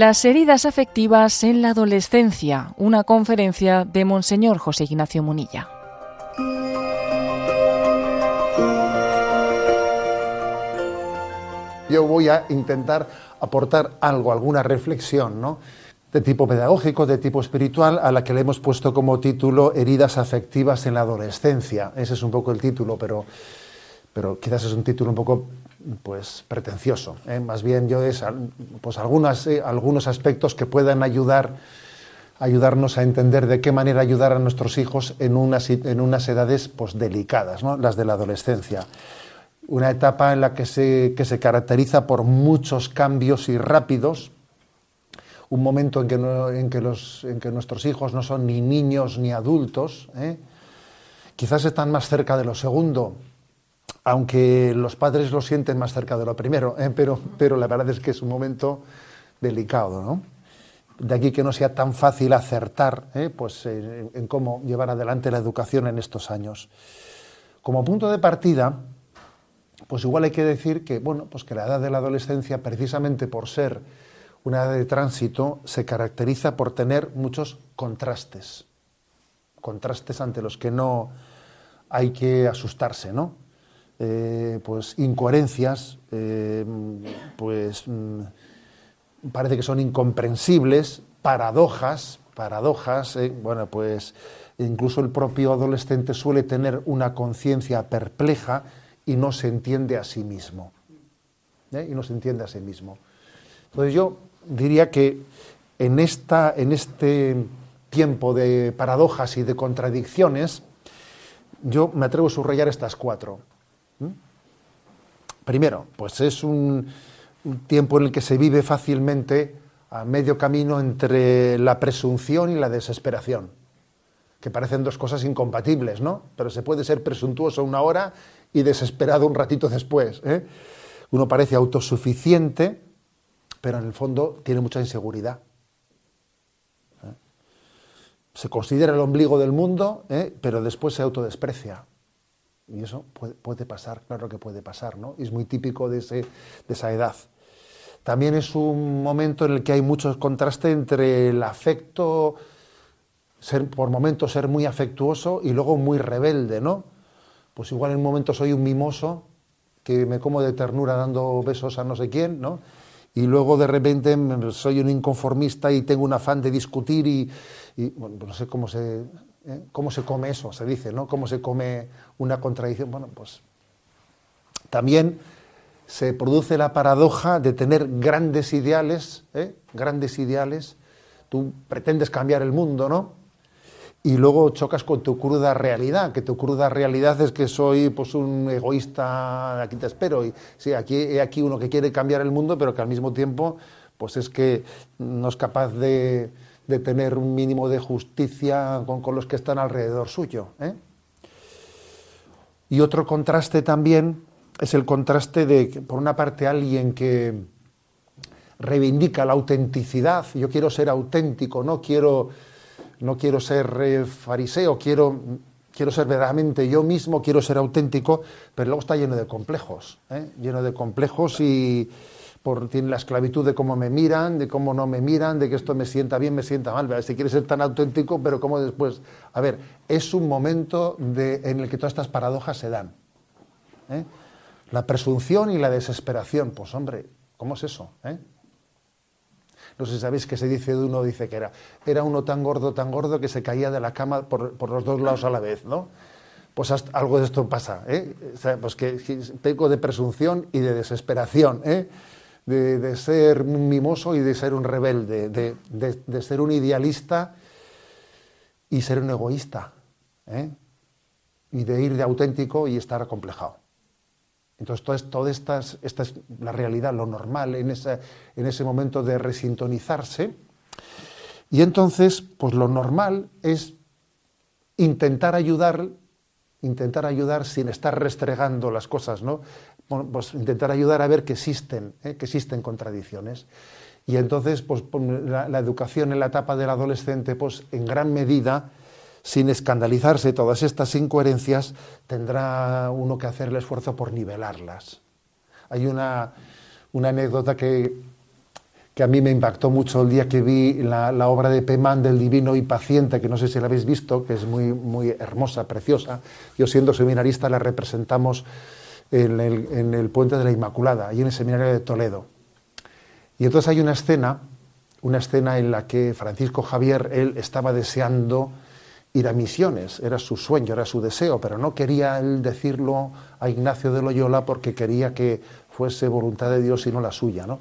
Las heridas afectivas en la adolescencia, una conferencia de Monseñor José Ignacio Munilla. Yo voy a intentar aportar algo, alguna reflexión, ¿no? de tipo pedagógico, de tipo espiritual, a la que le hemos puesto como título Heridas afectivas en la adolescencia. Ese es un poco el título, pero, pero quizás es un título un poco pues pretencioso. ¿eh? Más bien yo es pues eh, algunos aspectos que puedan ayudar ayudarnos a entender de qué manera ayudar a nuestros hijos en unas, en unas edades pues, delicadas, ¿no? las de la adolescencia. Una etapa en la que se, que se caracteriza por muchos cambios y rápidos, un momento en que, en que, los, en que nuestros hijos no son ni niños ni adultos, ¿eh? quizás están más cerca de lo segundo, aunque los padres lo sienten más cerca de lo primero, ¿eh? pero, pero la verdad es que es un momento delicado, ¿no? De aquí que no sea tan fácil acertar ¿eh? pues, en, en cómo llevar adelante la educación en estos años. Como punto de partida, pues igual hay que decir que, bueno, pues que la edad de la adolescencia, precisamente por ser una edad de tránsito, se caracteriza por tener muchos contrastes. Contrastes ante los que no hay que asustarse, ¿no? Eh, pues incoherencias, eh, pues mm, parece que son incomprensibles, paradojas, paradojas, eh, bueno, pues incluso el propio adolescente suele tener una conciencia perpleja y no se entiende a sí mismo. Y no se entiende a sí mismo. Entonces yo diría que en, esta, en este tiempo de paradojas y de contradicciones, yo me atrevo a subrayar estas cuatro. ¿Mm? Primero, pues es un, tiempo en el que se vive fácilmente a medio camino entre la presunción y la desesperación, que parecen dos cosas incompatibles, ¿no? Pero se puede ser presuntuoso una hora y desesperado un ratito después. ¿eh? Uno parece autosuficiente, pero en el fondo tiene mucha inseguridad. ¿eh? Se considera el ombligo del mundo, ¿eh? pero después se autodesprecia. Y eso puede, pasar, claro que puede pasar, ¿no? es muy típico de, ese, de esa edad. También es un momento en el que hay mucho contraste entre el afecto, ser, por momentos ser muy afectuoso y luego muy rebelde, ¿no? Pues igual en un momento soy un mimoso, que me como de ternura dando besos a no sé quién, ¿no? Y luego de repente soy un inconformista y tengo un afán de discutir y, bueno, pues no sé cómo se, ¿eh? ¿Cómo se come eso? Se dice, ¿no? ¿Cómo se come una contradicción? Bueno, pues también se produce la paradoja de tener grandes ideales, ¿eh? grandes ideales. Tú pretendes cambiar el mundo, ¿no? Y luego chocas con tu cruda realidad, que tu cruda realidad es que soy pues un egoísta, aquí te espero. Y sí, aquí aquí uno que quiere cambiar el mundo, pero que al mismo tiempo, pues es que no es capaz de, de tener un mínimo de justicia con, con los que están alrededor suyo. ¿eh? Y otro contraste también es el contraste de, por una parte, alguien que reivindica la autenticidad, yo quiero ser auténtico, no quiero, no quiero ser eh, fariseo, quiero, quiero ser verdaderamente yo mismo, quiero ser auténtico, pero luego está lleno de complejos, ¿eh? lleno de complejos y, tiene la esclavitud de cómo me miran, de cómo no me miran, de que esto me sienta bien, me sienta mal. Si quiere ser tan auténtico, pero cómo después. A ver, es un momento en el que todas estas paradojas se dan. ¿eh? La presunción y la desesperación. Pues hombre, ¿cómo es eso? Eh? No sé si sabéis que se dice de uno, dice que era, era uno tan gordo, tan gordo que se caía de la cama por, los dos lados a la vez, ¿no? Pues algo de esto pasa, ¿eh? O sea, pues que, que tengo de presunción y de desesperación, ¿eh? De, ser un mimoso y de ser un rebelde, de, ser un idealista y ser un egoísta, ¿eh? y de ir de auténtico y estar acomplejado. Entonces, toda esta es la realidad, lo normal en, en ese momento de resintonizarse. Y entonces, pues lo normal es intentar ayudar, intentar ayudar sin estar restregando las cosas, ¿no? Pues intentar ayudar a ver que existen, ¿eh? que existen contradicciones. Y entonces, pues, la, educación en la etapa del adolescente, pues en gran medida, sin escandalizarse todas estas incoherencias, tendrá uno que hacer el esfuerzo por nivelarlas. Hay una, anécdota que, que a mí me impactó mucho el día que vi la, obra de Pemán del Divino y Paciente, que no sé si la habéis visto, que es muy, muy hermosa, preciosa. Yo siendo seminarista la representamos en el, en el Puente de la Inmaculada, ahí en el Seminario de Toledo. Y entonces hay una escena, una escena en la que Francisco Javier, él estaba deseando ir a misiones, era su sueño, era su deseo, pero no quería él decirlo a Ignacio de Loyola porque quería que fuese voluntad de Dios y no la suya, ¿no?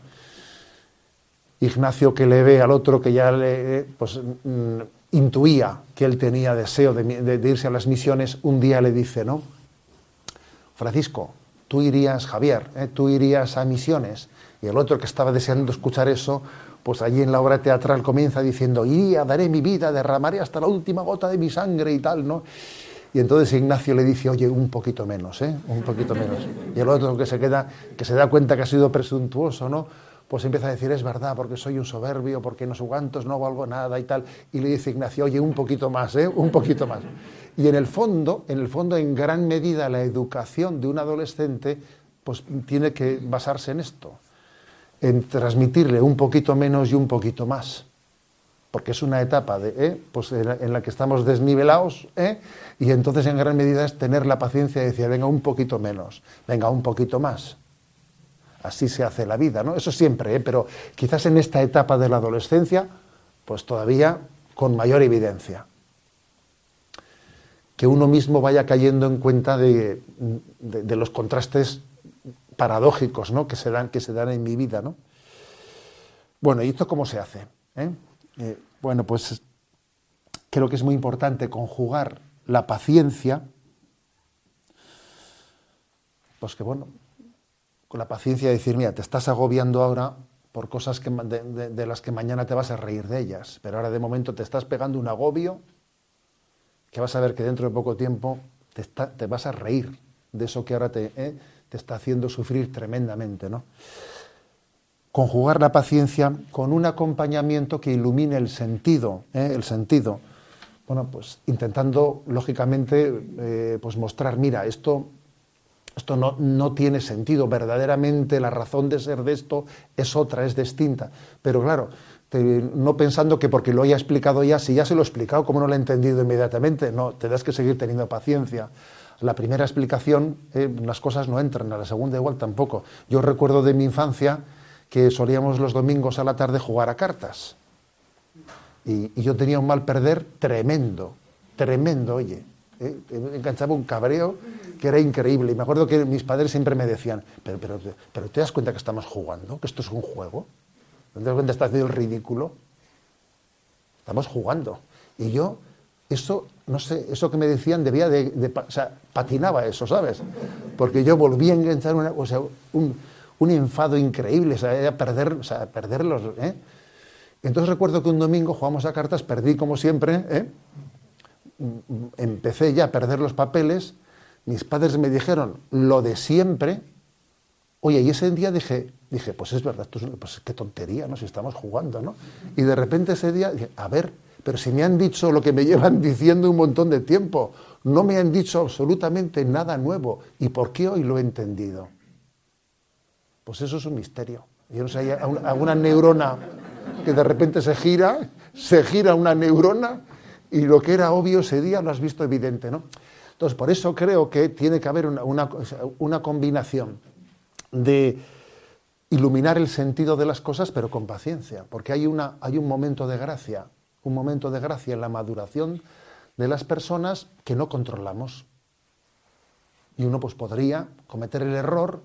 Ignacio que le ve al otro que ya le, pues, mm, intuía que él tenía deseo de, irse a las misiones, un día le dice, ¿no? Francisco, tú irías, Javier, ¿eh? tú irías a misiones. Y el otro que estaba deseando escuchar eso, pues allí en la obra teatral comienza diciendo, iría, daré mi vida, derramaré hasta la última gota de mi sangre y tal, ¿no? Y entonces Ignacio le dice, oye, un poquito menos, ¿eh? Un poquito menos. Y el otro que se queda, que se da cuenta que ha sido presuntuoso, ¿no? Pues empieza a decir, es verdad, porque soy un soberbio, porque no soy cuantos, no valgo nada y tal. Y le dice Ignacio, oye, un poquito más, ¿eh? Un poquito más. Y en el fondo, en el fondo, en gran medida, la educación de un adolescente, pues tiene que basarse en esto, en transmitirle un poquito menos y un poquito más. Porque es una etapa de, ¿eh? pues en la que estamos desnivelados, ¿eh? y entonces en gran medida es tener la paciencia de decir, venga, un poquito menos, venga, un poquito más así se hace la vida, ¿no? Eso siempre, ¿eh? pero quizás en esta etapa de la adolescencia, pues todavía con mayor evidencia. Que uno mismo vaya cayendo en cuenta de, los contrastes paradójicos ¿no? que, se dan, que se dan en mi vida. ¿no? Bueno, ¿y esto cómo se hace? Eh? Eh, bueno, pues creo que es muy importante conjugar la paciencia, pues que bueno, con la paciencia de decir, mira, te estás agobiando ahora por cosas de, las que mañana te vas a reír de ellas, pero ahora de momento te estás pegando un agobio que vas a ver que dentro de poco tiempo te, vas a reír de eso que ahora te, eh, te está haciendo sufrir tremendamente. ¿no? Conjugar la paciencia con un acompañamiento que ilumine el sentido, ¿eh? el sentido. Bueno, pues intentando, lógicamente, eh, pues mostrar, mira, esto esto no, tiene sentido, verdaderamente la razón de ser de esto es otra, es distinta. Pero claro, no pensando que porque lo haya explicado ya, si ya se lo he explicado, ¿cómo no lo he entendido inmediatamente? No, te das que seguir teniendo paciencia. La primera explicación, eh, las cosas no entran, a la segunda igual tampoco. Yo recuerdo de mi infancia que solíamos los domingos a la tarde jugar a cartas. Y yo tenía un mal perder tremendo, tremendo, oye. ¿Eh? enganchaba un cabreo que era increíble. Y me acuerdo que mis padres siempre me decían, pero, pero, pero ¿te das cuenta que estamos jugando? ¿Que esto es un juego? ¿No te das cuenta que estás haciendo el ridículo? Estamos jugando. Y yo, eso, no sé, eso que me decían debía de, patinaba eso, ¿sabes? Porque yo volví a enganchar una, un, enfado increíble, o perder, perderlos, ¿eh? Entonces recuerdo que un domingo jugamos a cartas, perdí como siempre, ¿eh? Empecé ya a perder los papeles, mis padres me dijeron lo de siempre, oye, y ese día dije, dije, pues es verdad, pues qué tontería, ¿no? Si estamos jugando, ¿no? Y de repente ese día dije, a ver, pero si me han dicho lo que me llevan diciendo un montón de tiempo, no me han dicho absolutamente nada nuevo, ¿y por qué hoy lo he entendido? Pues eso es un misterio. Yo no sé, hay alguna neurona que de repente se gira, se gira una neurona y lo que era obvio ese día lo has visto evidente, ¿no? Entonces, por eso creo que tiene que haber una, combinación de iluminar el sentido de las cosas, pero con paciencia, porque hay, hay un momento de gracia, un momento de gracia en la maduración de las personas que no controlamos. Y uno pues podría cometer el error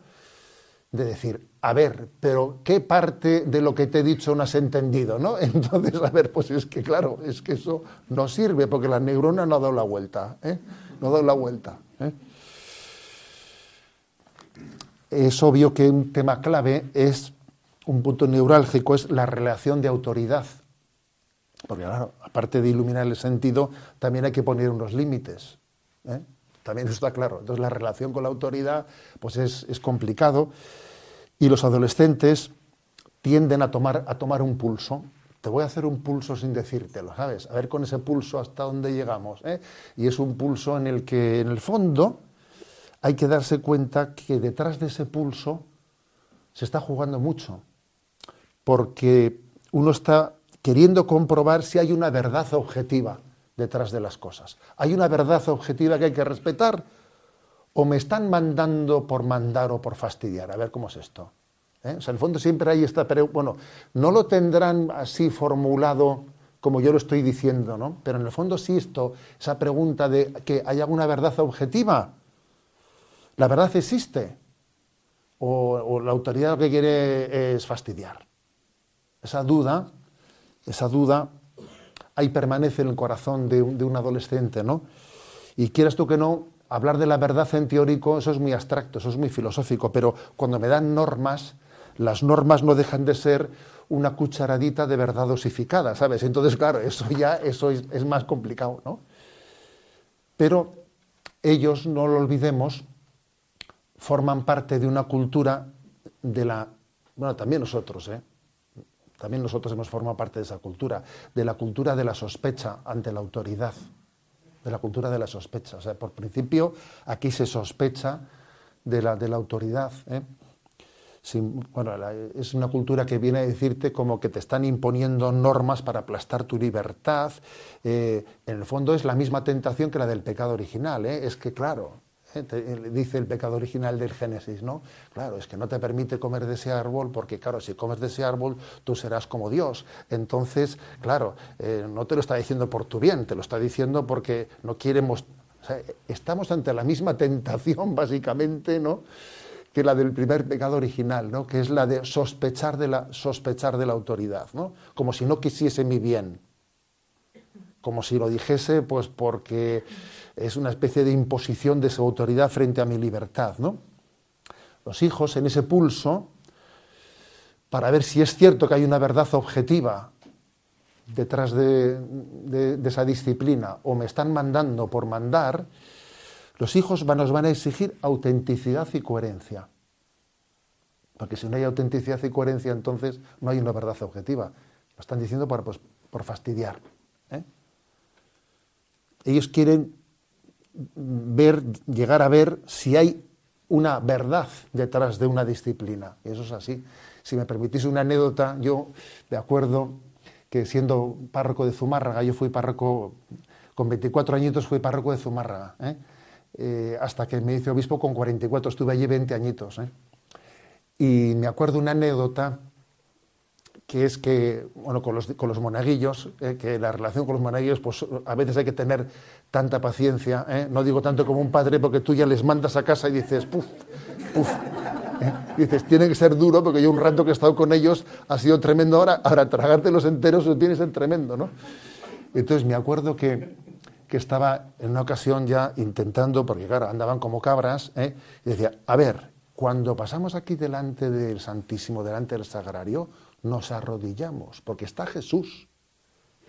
de decir, a ver, pero ¿qué parte de lo que te he dicho no has entendido? ¿no? Entonces, a ver, pues es que claro, es que eso no sirve porque la neurona no ha dado la vuelta, ¿eh? no ha dado la vuelta. ¿eh? Es obvio que un tema clave es, un punto neurálgico, es la relación de autoridad. Porque claro, aparte de iluminar el sentido, también hay que poner unos límites. ¿eh? También está claro. Entonces la relación con la autoridad pues es, es complicado y los adolescentes tienden a tomar, a tomar un pulso. Te voy a hacer un pulso sin decírtelo, ¿sabes? A ver con ese pulso hasta dónde llegamos. ¿eh? Y es un pulso en el que, en el fondo, hay que darse cuenta que detrás de ese pulso se está jugando mucho. porque uno está queriendo comprobar si hay una verdad objetiva detrás de las cosas. ¿Hay una verdad objetiva que hay que respetar? ¿O me están mandando por mandar o por fastidiar? A ver cómo es esto. ¿Eh? O sea, en el fondo siempre hay esta... Pero, bueno, no lo tendrán así formulado como yo lo estoy diciendo, ¿no? Pero en el fondo sí esto, esa pregunta de que hay alguna verdad objetiva. ¿La verdad existe? ¿O, la autoridad lo que quiere es fastidiar? Esa duda, esa duda ahí permanece en el corazón de un, de un adolescente, ¿no? Y quieras tú que no, hablar de la verdad en teórico, eso es muy abstracto, eso es muy filosófico, pero cuando me dan normas, las normas no dejan de ser una cucharadita de verdad dosificada, ¿sabes? Entonces, claro, eso ya eso es, más complicado, ¿no? Pero ellos, no lo olvidemos, forman parte de una cultura de la... Bueno, también nosotros, ¿eh? También nosotros hemos formado parte de esa cultura, de la cultura de la sospecha ante la autoridad, de la cultura de la sospecha. O sea, por principio, aquí se sospecha de la, de la autoridad. ¿eh? bueno, es una cultura que viene a decirte como que te están imponiendo normas para aplastar tu libertad. Eh, en el fondo es la misma tentación que la del pecado original. ¿eh? Es que, claro. Dice el pecado original del Génesis, ¿no? Claro, es que no te permite comer de ese árbol porque, claro, si comes de ese árbol tú serás como Dios. Entonces, claro, no te lo está diciendo por tu bien, te lo está diciendo porque no queremos... estamos ante la misma tentación, básicamente, ¿no? que la del primer pecado original, ¿no? que es la de sospechar de la, sospechar de la autoridad, ¿no? como si no quisiese mi bien, como si lo dijese pues porque es una especie de imposición de su autoridad frente a mi libertad. ¿no? Los hijos en ese pulso, para ver si es cierto que hay una verdad objetiva detrás de, de esa disciplina o me están mandando por mandar, los hijos nos van a exigir autenticidad y coherencia. Porque si no hay autenticidad y coherencia, entonces no hay una verdad objetiva. Lo están diciendo por, pues, por fastidiar. ¿eh? Ellos quieren ver, llegar a ver si hay una verdad detrás de una disciplina. Y eso es así. Si me permitís una anécdota, yo de acuerdo que siendo párroco de Zumárraga, yo fui párroco, con 24 añitos fui párroco de Zumárraga. ¿eh? Eh, hasta que me hice obispo con 44, estuve allí 20 añitos. ¿eh? Y me acuerdo una anécdota que es que, bueno, con los, con los monaguillos, eh, que la relación con los monaguillos, pues a veces hay que tener tanta paciencia, no digo tanto como un padre, porque tú ya les mandas a casa y dices, puf, puf, dices, tiene que ser duro, porque yo un rato que he estado con ellos ha sido tremendo, ahora, ahora tragarte los enteros tiene que ser tremendo, ¿no? Entonces me acuerdo que que estaba en una ocasión ya intentando, porque claro, andaban como cabras, ¿eh? y decía, a ver, cuando pasamos aquí delante del Santísimo, delante del Sagrario, nos arrodillamos, porque está Jesús.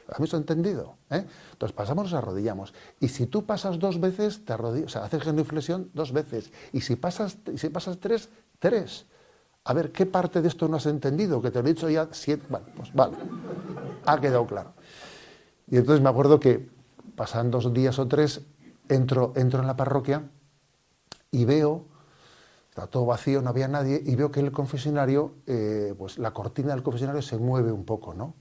¿Habéis entendido? ¿Eh? Entonces pasamos, nos arrodillamos. Y si tú pasas dos veces, te arrodillas, o sea, haces genuflexión dos veces. Y si pasas, si pasas tres, tres. A ver, ¿qué parte de esto no has entendido? Que te lo he dicho ya siete. Bueno, pues vale. Ha quedado claro. Y entonces me acuerdo que pasan dos días o tres, entro, entro en la parroquia y veo, está todo vacío, no había nadie, y veo que el confesionario, eh, pues la cortina del confesionario se mueve un poco, ¿no?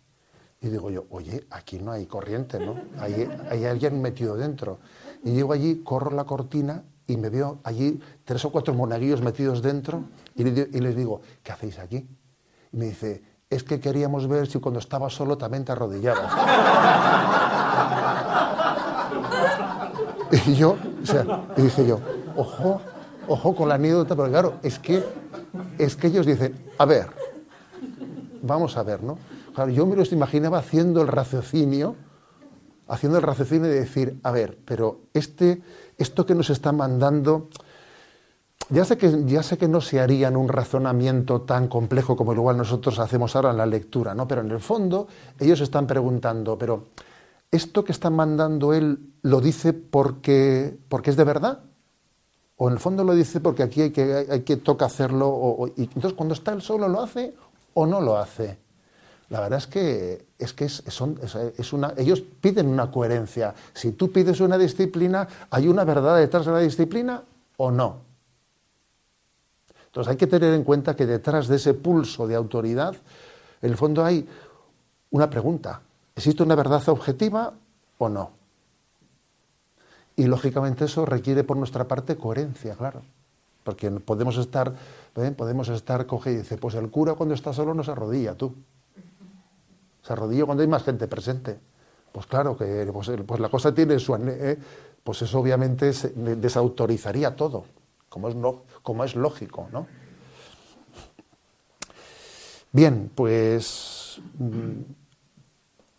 Y digo yo, oye, aquí no hay corriente, ¿no? Hay, alguien metido dentro. Y llego allí, corro la cortina y me veo allí tres o cuatro monaguillos metidos dentro y, y les digo, ¿qué hacéis aquí? Y me dice, es que queríamos ver si cuando estaba solo también te arrodillabas. Y yo, o sea, y dije yo, ojo, ojo con la anécdota, pero claro, es que, es que ellos dicen, a ver, vamos a ver, ¿no? Yo me los imaginaba haciendo el raciocinio, haciendo el raciocinio de decir, a ver, pero este, esto que nos está mandando, ya sé, que, ya sé que no se haría en un razonamiento tan complejo como igual nosotros hacemos ahora en la lectura, ¿no? Pero en el fondo ellos están preguntando, pero ¿esto que está mandando él lo dice porque, porque es de verdad? ¿O en el fondo lo dice porque aquí hay que, hay que toca hacerlo? y entonces cuando está él solo lo hace o no lo hace. La verdad es que, es que son, es, una, ellos piden una coherencia. Si tú pides una disciplina, ¿hay una verdad detrás de la disciplina o no? Entonces hay que tener en cuenta que detrás de ese pulso de autoridad En el fondo hay una pregunta. ¿Existe una verdad objetiva o no? Y lógicamente eso requiere por nuestra parte coherencia, claro. Porque podemos estar, ¿eh? podemos estar coge y dice, pues el cura cuando está solo no se arrodilla, tú. Se arrodilla cuando hay más gente presente. Pues claro que pues, pues la cosa tiene su... ¿eh? Pues eso obviamente desautorizaría todo, como es, no, como es lógico, ¿no? Bien, pues mm,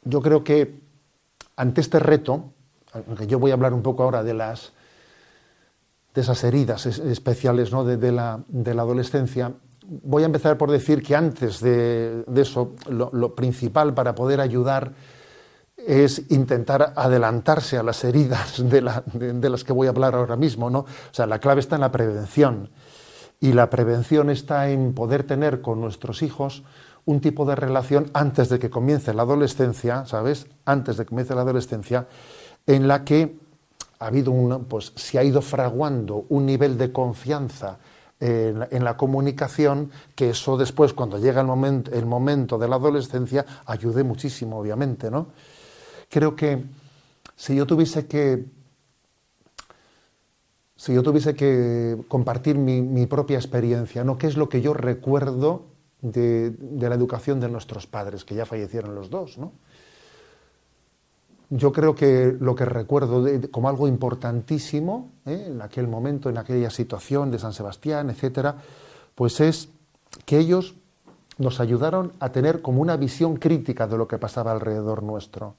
yo creo que ante este reto, aunque yo voy a hablar un poco ahora de las de esas heridas especiales ¿no? de, la, adolescencia, voy a empezar por decir que antes de, eso, lo, principal para poder ayudar es intentar adelantarse a las heridas de, de, las que voy a hablar ahora mismo. ¿no? O sea, la clave está en la prevención. Y la prevención está en poder tener con nuestros hijos un tipo de relación antes de que comience la adolescencia, ¿sabes? Antes de que comience la adolescencia, en la que ha habido un, pues se ha ido fraguando un nivel de confianza en, la comunicación, que eso después, cuando llega el momento, el momento de la adolescencia, ayude muchísimo, obviamente, ¿no? Creo que si yo tuviese que si yo tuviese que compartir mi, propia experiencia, ¿no? ¿Qué es lo que yo recuerdo de, la educación de nuestros padres, que ya fallecieron los dos, ¿no? Yo creo que lo que recuerdo como algo importantísimo ¿eh? en aquel momento, en aquella situación de San Sebastián, etcétera, pues es que ellos nos ayudaron a tener como una visión crítica de lo que pasaba alrededor nuestro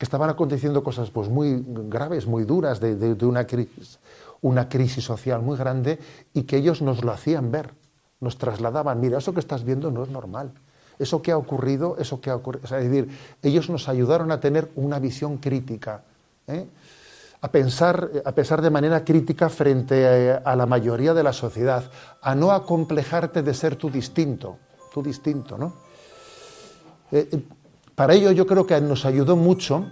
que estaban aconteciendo cosas pues muy graves, muy duras, de, una, crisis, una crisis social muy grande, y que ellos nos lo hacían ver, nos trasladaban, mira, eso que estás viendo no es normal, eso que ha ocurrido, eso que ha ocurrido, es decir, ellos nos ayudaron a tener una visión crítica, ¿eh? a pensar, a pensar de manera crítica frente a, la mayoría de la sociedad, a no acomplejarte de ser tú distinto, tú distinto, ¿no? Eh, eh, para ello yo creo que nos ayudó mucho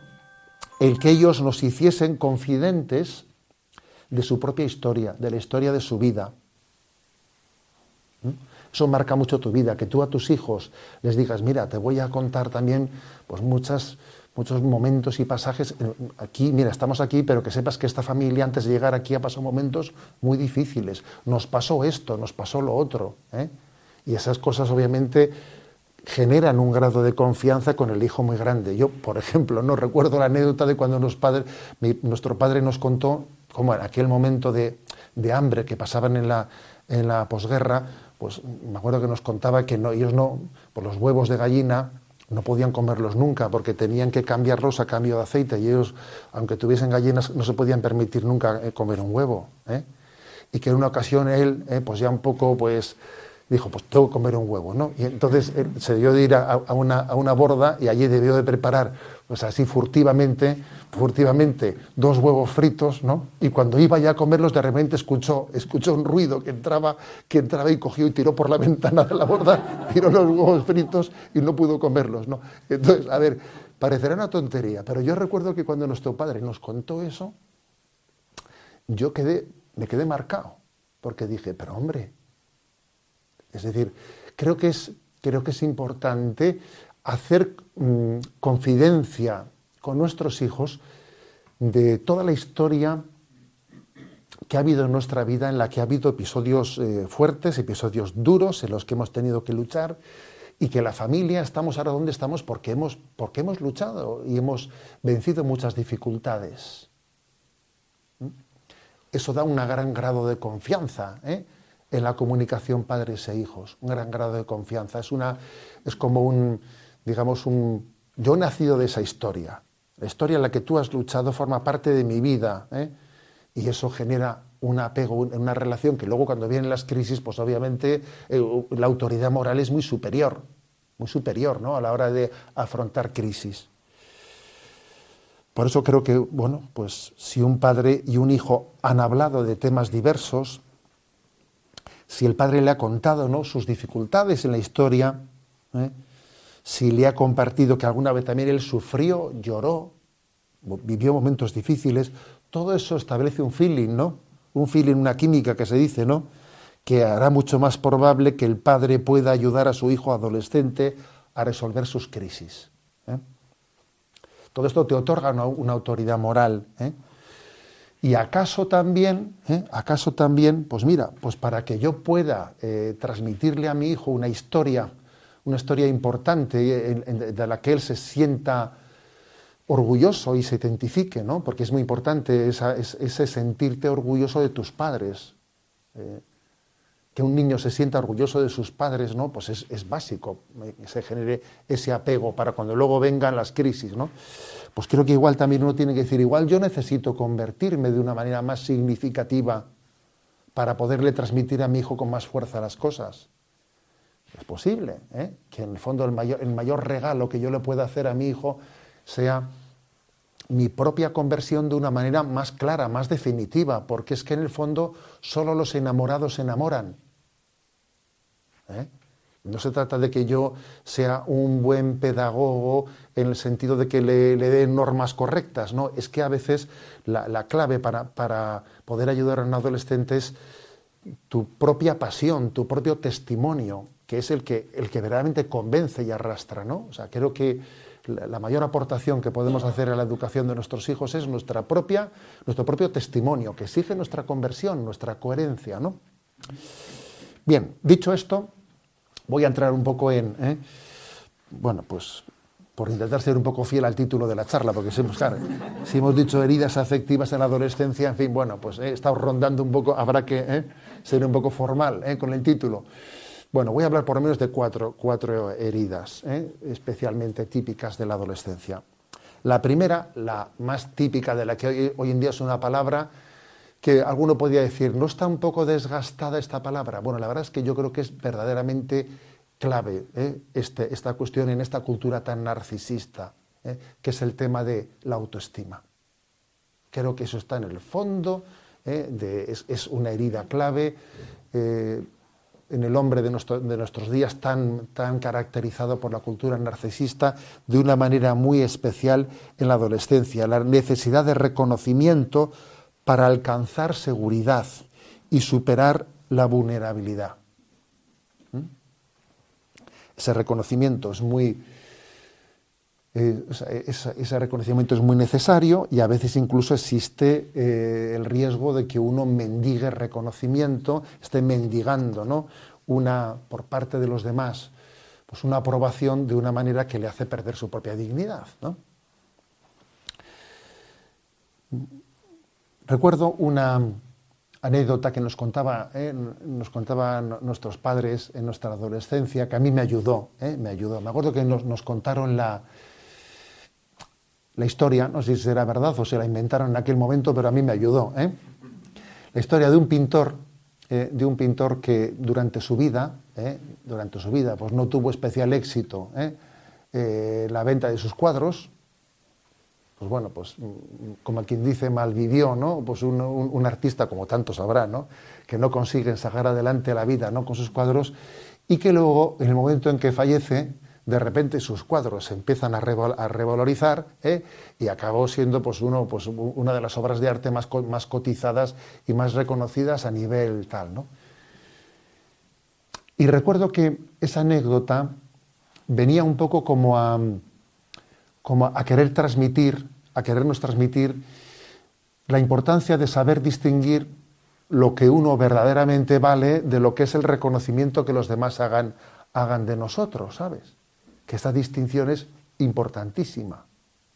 el que ellos nos hiciesen confidentes de su propia historia, de la historia de su vida. Eso marca mucho tu vida, que tú a tus hijos les digas, mira, te voy a contar también pues muchas, muchos momentos y pasajes. Aquí, mira, estamos aquí, pero que sepas que esta familia antes de llegar aquí ha pasado momentos muy difíciles. Nos pasó esto, nos pasó lo otro. ¿eh? Y esas cosas obviamente generan un grado de confianza con el hijo muy grande. Yo, por ejemplo, no recuerdo la anécdota de cuando nuestro padre nos contó cómo en aquel momento de, hambre que pasaban en la, en la posguerra, pues me acuerdo que nos contaba que no, ellos no, por los huevos de gallina, no podían comerlos nunca porque tenían que cambiarlos a cambio de aceite y ellos, aunque tuviesen gallinas, no se podían permitir nunca eh, comer un huevo. ¿eh? Y que en una ocasión él, eh, pues ya un poco, pues dijo, pues tengo que comer un huevo, ¿no? Y entonces se dio de ir a, una, a, una, borda y allí debió de preparar, pues así furtivamente, furtivamente, dos huevos fritos, ¿no? Y cuando iba ya a comerlos, de repente escuchó, escuchó un ruido que entraba, que entraba y cogió y tiró por la ventana de la borda, tiró los huevos fritos y no pudo comerlos, ¿no? Entonces, a ver, parecerá una tontería, pero yo recuerdo que cuando nuestro padre nos contó eso, yo quedé, me quedé marcado, porque dije, pero hombre, es decir, creo que es, creo que es importante hacer mm, confidencia con nuestros hijos de toda la historia que ha habido en nuestra vida, en la que ha habido episodios eh, fuertes, episodios duros en los que hemos tenido que luchar y que la familia estamos ahora donde estamos porque hemos, porque hemos luchado y hemos vencido muchas dificultades. ¿Mm? Eso da un gran grado de confianza. ¿eh? En la comunicación padres e hijos, un gran grado de confianza. Es, una, es como un, digamos, un... Yo he nacido de esa historia. La historia en la que tú has luchado forma parte de mi vida ¿eh? y eso genera un apego, una relación que luego cuando vienen las crisis, pues obviamente eh, la autoridad moral es muy superior, muy superior ¿no? a la hora de afrontar crisis. Por eso creo que, bueno, pues si un padre y un hijo han hablado de temas diversos, si el padre le ha contado ¿no? sus dificultades en la historia, ¿eh? si le ha compartido que alguna vez también él sufrió, lloró, vivió momentos difíciles, todo eso establece un feeling, ¿no? Un feeling, una química que se dice, ¿no? que hará mucho más probable que el padre pueda ayudar a su hijo adolescente a resolver sus crisis. ¿eh? Todo esto te otorga una, autoridad moral. ¿eh? Y acaso también, ¿eh? acaso también, pues mira, pues para que yo pueda transmitirle a mi hijo una historia, una historia importante de la que él se sienta orgulloso y se identifique, ¿no? Porque es muy importante ese sentirte orgulloso de tus padres. Eh, que un niño se sienta orgulloso de sus padres, ¿no? Pues es, básico, que se genere ese apego para cuando luego vengan las crisis, ¿no? Pues creo que igual también uno tiene que decir, igual yo necesito convertirme de una manera más significativa para poderle transmitir a mi hijo con más fuerza las cosas. Es posible, ¿eh? que en el fondo el mayor, el mayor regalo que yo le pueda hacer a mi hijo sea mi propia conversión de una manera más clara, más definitiva, porque es que en el fondo solo los enamorados se enamoran. ¿Eh? No se trata de que yo sea un buen pedagogo en el sentido de que le, dé normas correctas, no, es que a veces la, clave para, para, poder ayudar a un adolescente es tu propia pasión, tu propio testimonio, que es el que, el que verdaderamente convence y arrastra, ¿no? O sea, creo que la mayor aportación que podemos hacer a la educación de nuestros hijos es nuestra propia, nuestro propio testimonio, que exige nuestra conversión, nuestra coherencia. ¿no? Bien, dicho esto, voy a entrar un poco en, ¿eh? bueno, pues por intentar ser un poco fiel al título de la charla, porque si, hemos dicho heridas afectivas en la adolescencia, en fin, bueno, pues he estado rondando un poco, habrá que ¿eh? ser un poco formal ¿eh? con el título. Bueno, voy a hablar por lo menos de cuatro, cuatro heridas, ¿eh? especialmente típicas de la adolescencia. La primera, la más típica de la que hoy, en día es una palabra que alguno podría decir, ¿no está un poco desgastada esta palabra? Bueno, la verdad es que yo creo que es verdaderamente clave ¿eh? este, esta cuestión en esta cultura tan narcisista, ¿eh? que es el tema de la autoestima. Creo que eso está en el fondo, es, es, una herida clave en el hombre de, nuestros días tan, tan caracterizado por la cultura narcisista de una manera muy especial en la adolescencia, la necesidad de reconocimiento para alcanzar seguridad y superar la vulnerabilidad. ¿Mm? Ese reconocimiento es muy, eh, ese, reconocimiento es muy necesario y a veces incluso existe eh, el riesgo de que uno mendigue reconocimiento, esté mendigando ¿no? una, por parte de los demás pues una aprobación de una manera que le hace perder su propia dignidad. Recuerdo una anécdota que nos contaba, eh, nos contaban nuestros padres en nuestra adolescencia, que a mí me ayudó, me ayudó. Me acuerdo que nos contaron la, la historia, no sé si será verdad o se la inventaron en aquel momento, pero a mí me ayudó. ¿eh? La historia de un pintor, eh, de un pintor que durante su vida, ¿eh? durante su vida, pues no tuvo especial éxito la venta de sus cuadros. Pues bueno, pues como quien dice, malvivió, ¿no? Pues un, artista, como tantos habrá, ¿no? Que no consigue sacar adelante la vida, ¿no? Con sus cuadros y que luego, en el momento en que fallece, de repente sus cuadros se empiezan a, revalorizar ¿eh? y acabó siendo pues, uno, pues, una de las obras de arte más, más cotizadas y más reconocidas a nivel tal. ¿no? Y recuerdo que esa anécdota venía un poco como a, como a querer transmitir, a querernos transmitir la importancia de saber distinguir lo que uno verdaderamente vale de lo que es el reconocimiento que los demás hagan, de nosotros, ¿sabes? que esta distinción es importantísima,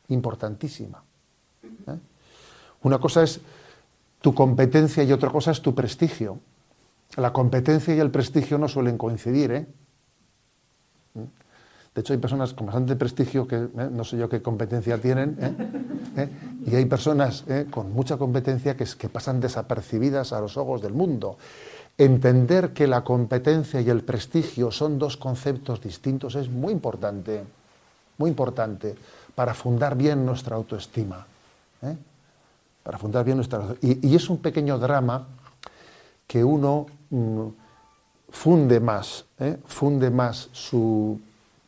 importantísima. ¿eh? Una cosa es tu competencia y otra cosa es tu prestigio. La competencia y el prestigio no suelen coincidir. ¿eh? De hecho, hay personas con bastante prestigio que ¿eh? no sé yo qué competencia tienen, y hay personas con mucha competencia que, pasan desapercibidas a los ojos del mundo. Entender que la competencia y el prestigio son dos conceptos distintos es muy importante, muy importante para fundar bien nuestra autoestima. ¿eh? Para fundar bien nuestra y, y, es un pequeño drama que uno mm, funde más, ¿eh? funde más su,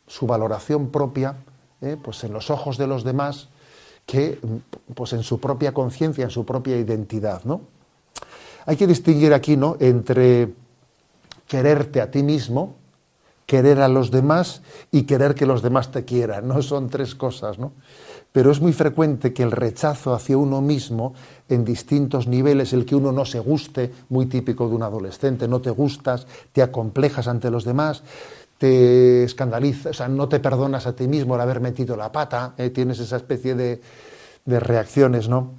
su valoración propia ¿eh? pues en los ojos de los demás que pues en su propia conciencia, en su propia identidad, ¿no? Hay que distinguir aquí ¿no? entre quererte a ti mismo, querer a los demás y querer que los demás te quieran. No son tres cosas, ¿no? Pero es muy frecuente que el rechazo hacia uno mismo en distintos niveles, el que uno no se guste, muy típico de un adolescente, no te gustas, te acomplejas ante los demás, te escandaliza, o sea, no te perdonas a ti mismo el haber metido la pata, ¿eh? tienes esa especie de, reacciones, ¿no?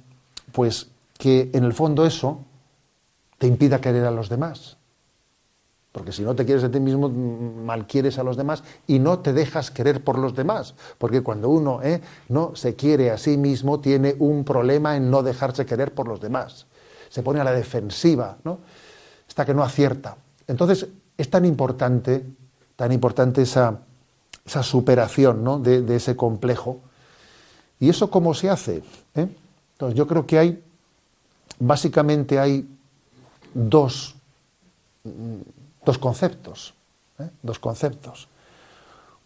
Pues que en el fondo eso te impida querer a los demás. Porque si no te quieres a ti mismo, mal quieres a los demás y no te dejas querer por los demás. Porque cuando uno ¿eh? no se quiere a sí mismo, tiene un problema en no dejarse querer por los demás. Se pone a la defensiva, ¿no? Hasta que no acierta. Entonces, es tan importante, tan importante esa, esa superación ¿no? de, ese complejo. ¿Y eso cómo se hace? ¿Eh? Entonces, yo creo que hay, básicamente hay dos dos conceptos, ¿eh? dos conceptos.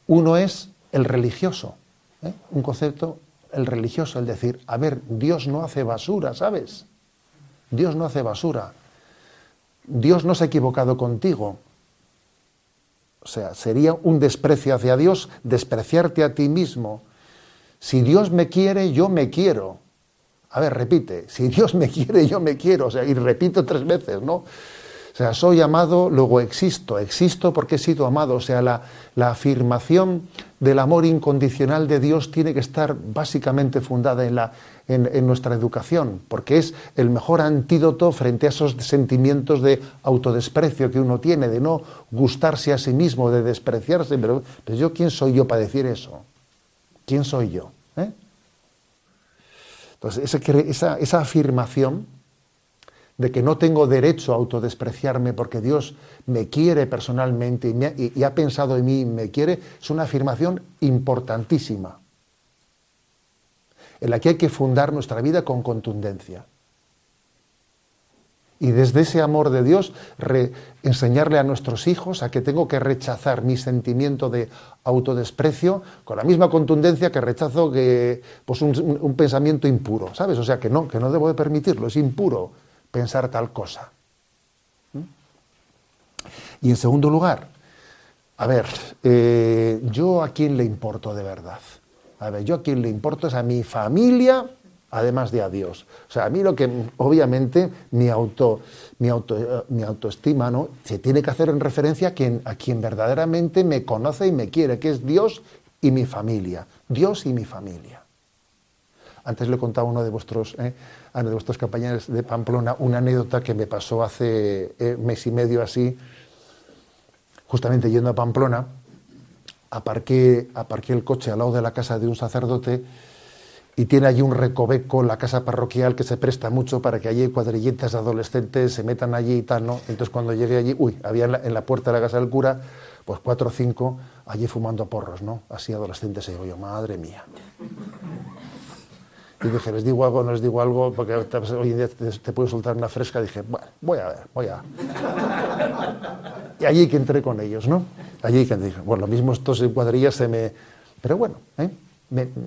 Uno es el religioso, ¿eh? un concepto, el religioso, el decir, a ver, Dios no hace basura, ¿sabes? Dios no hace basura. Dios no se ha equivocado contigo. O sea, sería un desprecio hacia Dios despreciarte a ti mismo. Si Dios me quiere, yo me quiero. A ver, repite, si Dios me quiere, yo me quiero. O sea, y repito tres veces, ¿no? O sea, soy amado, luego existo. Existo porque he sido amado. O sea, la, afirmación del amor incondicional de Dios tiene que estar básicamente fundada en, la, en, nuestra educación, porque es el mejor antídoto frente a esos sentimientos de autodesprecio que uno tiene, de no gustarse a sí mismo, de despreciarse. Pero, pues yo, ¿quién soy yo para decir eso? ¿Quién soy yo? ¿Eh? Entonces, esa, esa afirmación de que no tengo derecho a autodespreciarme porque Dios me quiere personalmente y, ha pensado en mí y me quiere, es una afirmación importantísima, en la que hay que fundar nuestra vida con contundencia. Y desde ese amor de Dios enseñarle a nuestros hijos a que tengo que rechazar mi sentimiento de autodesprecio con la misma contundencia que rechazo que, pues un, un pensamiento impuro, ¿sabes? O sea, que no, que no debo de permitirlo, es impuro pensar tal cosa. ¿Mm? Y en segundo lugar, a ver, eh, yo a quién le importo de verdad. A ver, yo a quién le importo es a mi familia, además de a Dios. O sea, a mí lo que, obviamente, mi, auto, mi, auto, eh, mi autoestima ¿no? se tiene que hacer en referencia a quien, a quien verdaderamente me conoce y me quiere, que es Dios y mi familia. Dios y mi familia. Antes le contaba uno de vuestros, eh, a de vuestros compañeros de Pamplona una anécdota que me pasó hace eh, mes y medio así, justamente yendo a Pamplona, aparqué, aparqué el coche al lado de la casa de un sacerdote y tiene allí un recoveco, la casa parroquial, que se presta mucho para que allí cuadrilletas de adolescentes se metan allí y tal, ¿no? Entonces cuando llegué allí, uy, había en la, en la puerta de la casa del cura, pues cuatro o cinco allí fumando porros, ¿no? Así adolescentes, y digo yo, madre mía. Y dije, ¿les digo algo no les digo algo? Porque hoy en día te, te puedo soltar una fresca. Dije, bueno, voy a ver, voy a... Y allí que entré con ellos, ¿no? Allí que dije, bueno, lo mismo estos en cuadrillas se me... Pero bueno, ¿eh?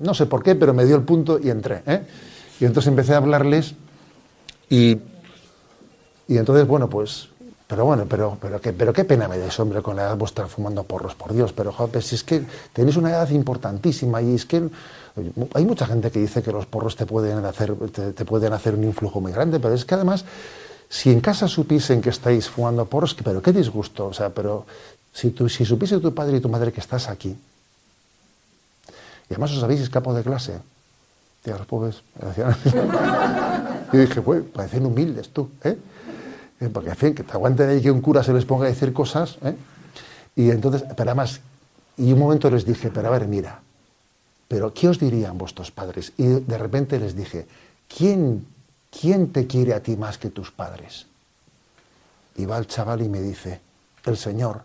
no sé por qué, pero me dio el punto y entré. ¿eh? Y entonces empecé a hablarles y, y entonces, bueno, pues pero bueno, pero, pero, qué, pero qué pena me des, hombre, con la edad vuestra fumando porros, por Dios. Pero, joder, si es que tenéis una edad importantísima y es que hay mucha gente que dice que los porros te pueden hacer, te, pueden hacer un influjo muy grande, pero es que además, si en casa supiesen que estáis fumando porros, pero qué disgusto, o sea, pero si, tú, si supiese tu padre y tu madre que estás aquí, y además os habéis escapado de clase, y los pobres, y dije, pues, parecen humildes tú, ¿eh? ¿eh? Porque, en fin, que te aguanten ahí que un cura se les ponga a decir cosas, ¿eh? Y entonces, pero además, y un momento les dije, pero a ver, mira, pero ¿qué os dirían vuestros padres? Y de repente les dije, ¿quién, quién te quiere a ti más que tus padres? Y va el chaval y me dice, el Señor.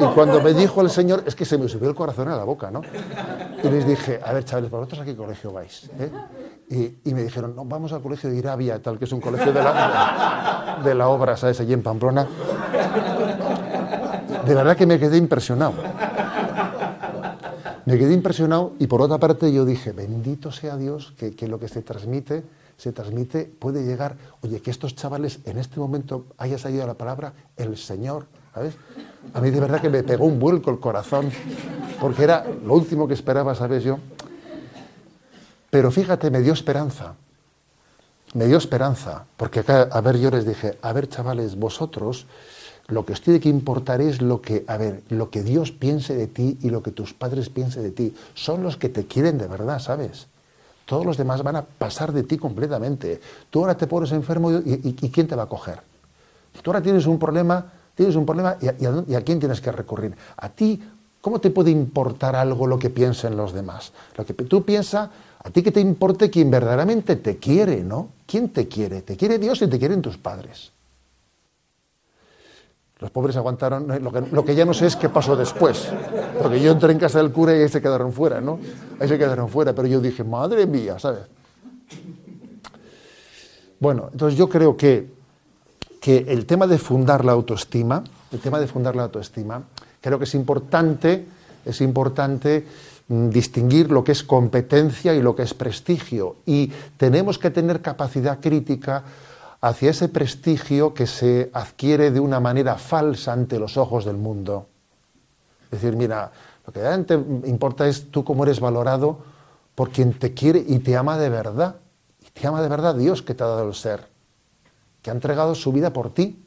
Y cuando me dijo el Señor, es que se me subió el corazón a la boca, ¿no? Y les dije, a ver, chavales, ¿vosotros a qué colegio vais? ¿Eh? Y, me dijeron, no, vamos al colegio de Irabia, tal, que es un colegio de la, de la obra, ¿sabes? Allí en Pamplona. De verdad que me quedé impresionado. Me quedé impresionado y por otra parte yo dije, bendito sea Dios que, lo que se transmite se transmite, puede llegar, oye, que estos chavales en este momento haya salido la palabra el Señor, ¿sabes? A mí de verdad que me pegó un vuelco el corazón, porque era lo último que esperaba, ¿sabes yo? Pero fíjate, me dio esperanza, me dio esperanza, porque acá, a ver, yo les dije, a ver, chavales, vosotros, lo que os tiene que importar es lo que, a ver, lo que Dios piense de ti y lo que tus padres piensen de ti. Son los que te quieren de verdad, ¿sabes? Todos los demás van a pasar de ti completamente. Tú ahora te pones enfermo y, ¿quién te va a coger? Tú ahora tienes un problema, tienes un problema y a, quién tienes que recurrir. A ti, ¿cómo te puede importar algo lo que piensen los demás? Lo que tú piensas, a ti que te importe quien verdaderamente te quiere, ¿no? ¿Quién te quiere? Te quiere Dios y te quieren tus padres. Los pobres aguantaron, lo que, ya no sé es qué pasó después, porque yo entré en casa del cura y ahí se quedaron fuera, ¿no? Ahí se quedaron fuera, pero yo dije, madre mía, ¿sabes? Bueno, entonces yo creo que, que el tema de fundar la autoestima, el tema de fundar la autoestima, creo que es importante, es importante mm, distinguir lo que es competencia y lo que es prestigio. Y tenemos que tener capacidad crítica hacia ese prestigio que se adquiere de una manera falsa ante los ojos del mundo. Es decir, mira, lo que realmente importa es tú cómo eres valorado por quien te quiere y te ama de verdad. Y te ama de verdad Dios que te ha dado el ser, que ha entregado su vida por ti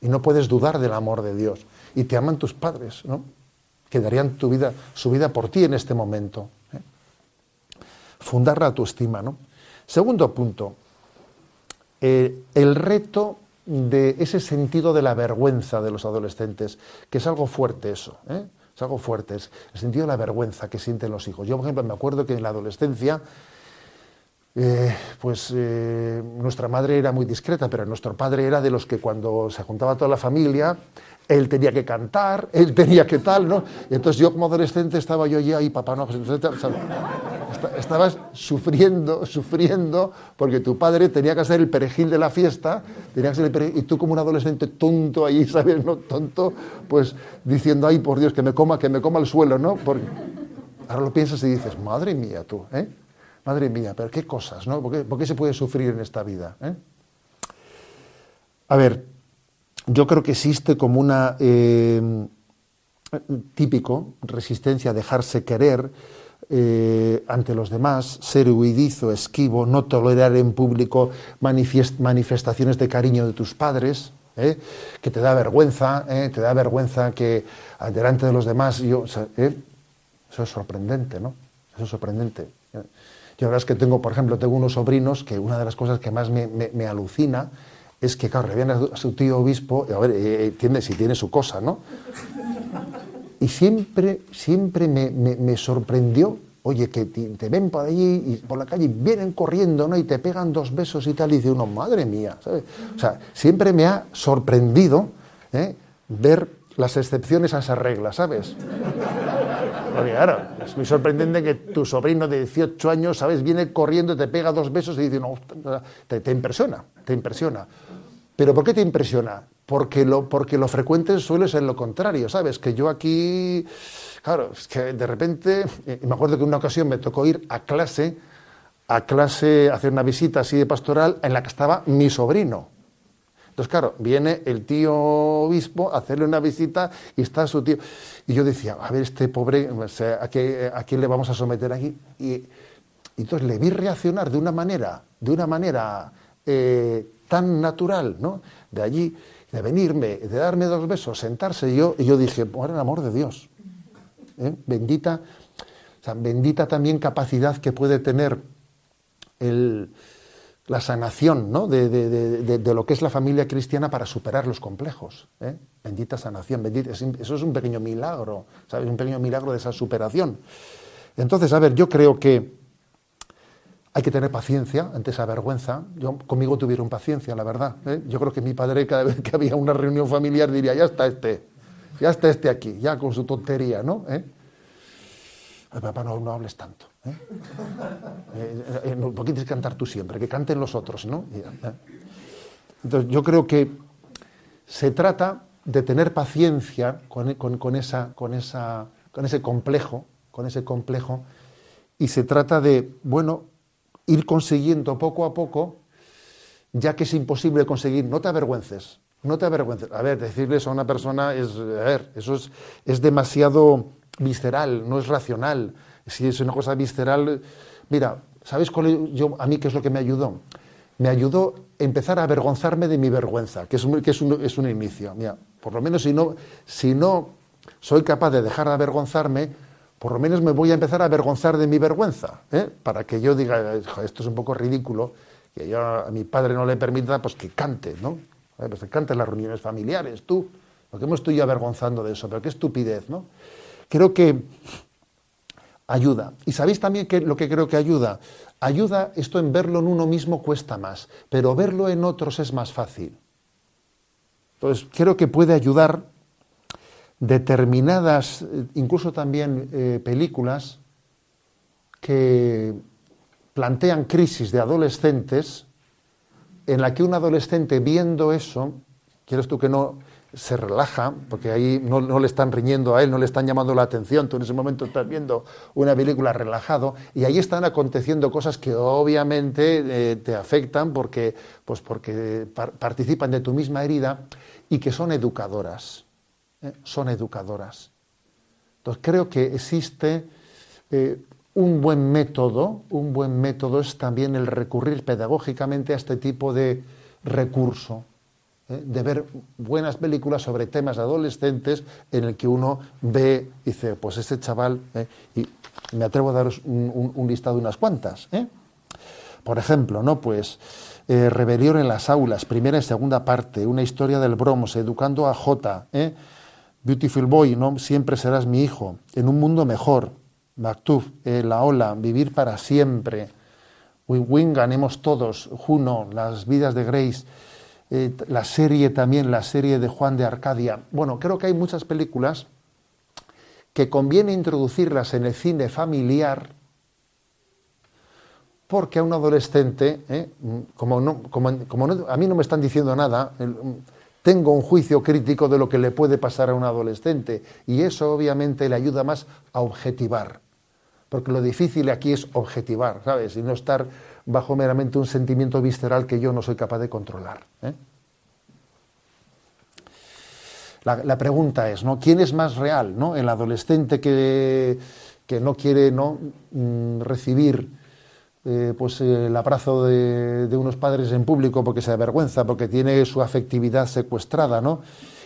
y no puedes dudar del amor de Dios. Y te aman tus padres, ¿no? Que darían vida, su vida por ti en este momento. ¿eh? Fundar la autoestima, ¿no? Segundo punto, eh, el reto de ese sentido de la vergüenza de los adolescentes, que es algo fuerte eso, ¿eh? es algo fuerte, es el sentido de la vergüenza que sienten los hijos. Yo, por ejemplo, me acuerdo que en la adolescencia, eh, pues nuestra madre era muy discreta, pero nuestro padre era de los que cuando se juntaba toda la familia, él tenía que cantar, él tenía que tal, ¿no? Y entonces yo como adolescente estaba yo allí, ahí, papá, no, estabas sufriendo, sufriendo, porque tu padre tenía que ser el perejil de la fiesta, tenía que ser el perejil, y tú como un adolescente tonto ahí, ¿sabes? Tonto, pues diciendo, ay, por Dios, que me coma, que me coma el suelo, ¿no? Porque ahora lo piensas y dices, madre mía, tú, ¿eh? Madre mía, pero qué cosas, ¿no? ¿Por qué, se puede sufrir en esta vida? ¿eh? A ver, yo creo que existe como una eh, típico resistencia a dejarse querer eh, ante los demás, ser huidizo, esquivo, no tolerar en público manifestaciones de cariño de tus padres, ¿eh? que te da vergüenza, te da vergüenza que delante de los demás, yo, eso es sorprendente, ¿no? Eso es sorprendente. Yo la verdad es que tengo, por ejemplo, tengo unos sobrinos que una de las cosas que más me, me alucina es que, claro, viene a su tío obispo, a ver, eh, entiende si tiene su cosa, ¿no? Y siempre, siempre me, sorprendió, oye, que te, ven por allí y por la calle vienen corriendo, ¿no? Y te pegan dos besos y tal, y dice uno, madre mía, ¿sabes? O sea, siempre me ha sorprendido ¿eh? ver las excepciones a esa regla, ¿sabes? Porque claro, es muy sorprendente que tu sobrino de 18 años, ¿sabes? Viene corriendo, te pega dos besos y dice, no, te, te impresiona, te impresiona. ¿Pero por qué te impresiona? Porque lo, porque frecuente suele ser lo contrario, ¿sabes? Que yo aquí, claro, es que de repente, eh, me acuerdo que una ocasión me tocó ir a clase, a clase, hacer una visita así de pastoral en la que estaba mi sobrino. Entonces, claro, viene el tío obispo a hacerle una visita y está su tío. Y yo decía, a ver, este pobre, ¿a, quién le vamos a someter aquí? Y, entonces le vi reaccionar de una manera, de una manera eh, tan natural, ¿no? De allí, de venirme, de darme dos besos, sentarse, yo, y yo dije, por el amor de Dios, ¿eh? bendita, bendita también capacidad que puede tener la sanación ¿no? de, lo que es la familia cristiana para superar los complejos. ¿eh? Bendita sanación, bendita, eso es un pequeño milagro, ¿sabes? Un pequeño milagro de esa superación. Entonces, a ver, yo creo que hay que tener paciencia ante esa vergüenza. Yo, conmigo tuvieron paciencia, la verdad. ¿eh? Yo creo que mi padre cada vez que había una reunión familiar diría, ya está este, ya está este aquí, ya con su tontería, ¿no? ¿Eh? papá, no, no, hables tanto. ¿eh? eh, eh ¿Por tienes que cantar tú siempre? Que canten los otros, ¿no? Entonces, yo creo que se trata de tener paciencia con, esa, con, esa, con ese complejo, con ese complejo, y se trata de, bueno, ir consiguiendo poco a poco, ya que es imposible conseguir, no te avergüences, no te avergüences. A ver, decirles a una persona es, a ver, eso es, es demasiado visceral, no es racional. Si es una cosa visceral, mira, ¿sabes cuál yo, a mí qué es lo que me ayudó? Me ayudó empezar a avergonzarme de mi vergüenza, que es un, que es un, es un inicio. Mira, por lo menos si no, si no soy capaz de dejar de avergonzarme, por lo menos me voy a empezar a avergonzar de mi vergüenza, ¿eh? para que yo diga, esto es un poco ridículo, que yo a mi padre no le permita pues que cante, ¿no? Pues que cante en las reuniones familiares, tú, lo que me estoy avergonzando de eso, pero qué estupidez, ¿no? Creo que ayuda. Y sabéis también que lo que creo que ayuda, ayuda esto en verlo en uno mismo cuesta más, pero verlo en otros es más fácil. Entonces, creo que puede ayudar determinadas, incluso también eh, películas que plantean crisis de adolescentes en la que un adolescente viendo eso, quieres tú que no, se relaja, porque ahí no, le están riñendo a él, no le están llamando la atención, tú en ese momento estás viendo una película relajado y ahí están aconteciendo cosas que obviamente eh, te afectan porque, pues porque participan de tu misma herida y que son educadoras, ¿eh? son educadoras. Entonces creo que existe eh, un buen método, un buen método es también el recurrir pedagógicamente a este tipo de recurso ¿eh? de ver buenas películas sobre temas adolescentes en el que uno ve, dice, pues este chaval, y me atrevo a daros un, listado de unas cuantas. Por ejemplo, ¿no? Pues Rebelión en las aulas, primera y segunda parte, una historia del Bronx, educando a J, Beautiful Boy, ¿no? Siempre serás mi hijo, en un mundo mejor, Mactuf, La Ola, Vivir para siempre, Win Win, ganemos todos, Juno, Las vidas de Grace, eh, la serie también, la serie de Juan de Arcadia. Bueno, creo que hay muchas películas que conviene introducirlas en el cine familiar porque a un adolescente, eh, como, no, como, a mí no me están diciendo nada, tengo un juicio crítico de lo que le puede pasar a un adolescente y eso obviamente le ayuda más a objetivar, porque lo difícil aquí es objetivar, ¿sabes? Y no estar bajo meramente un sentimiento visceral que yo no soy capaz de controlar. ¿eh? La, pregunta es, ¿no? ¿Quién es más real? ¿no? El adolescente que, que no quiere ¿no? Mm, recibir eh, pues, el abrazo de, unos padres en público porque se avergüenza, porque tiene su afectividad secuestrada, ¿no?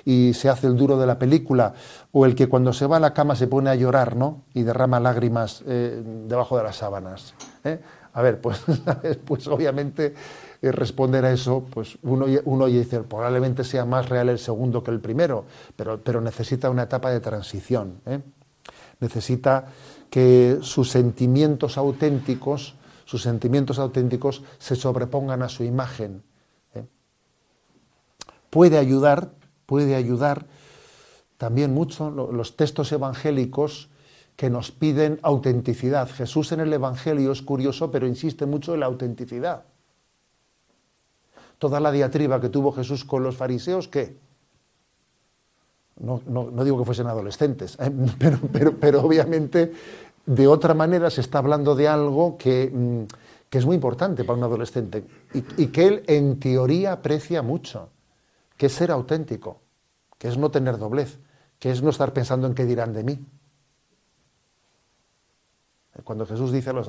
y se hace el duro de la película, o el que cuando se va a la cama se pone a llorar, ¿no? y derrama lágrimas eh, debajo de las sábanas. ¿eh? A ver, pues, pues obviamente eh, responder a eso, pues uno, uno dice, probablemente sea más real el segundo que el primero, pero, pero necesita una etapa de transición. ¿eh? Necesita que sus sentimientos auténticos, sus sentimientos auténticos se sobrepongan a su imagen. ¿eh? Puede ayudar, puede ayudar también mucho los textos evangélicos que nos piden autenticidad. Jesús en el Evangelio es curioso, pero insiste mucho en la autenticidad. Toda la diatriba que tuvo Jesús con los fariseos, ¿qué? No, digo que fuesen adolescentes, ¿eh? pero, pero, obviamente de otra manera se está hablando de algo que, mm, es muy importante para un adolescente y, que él en teoría aprecia mucho, que es ser auténtico, que es no tener doblez, que es no estar pensando en qué dirán de mí. Cuando Jesús dice, los,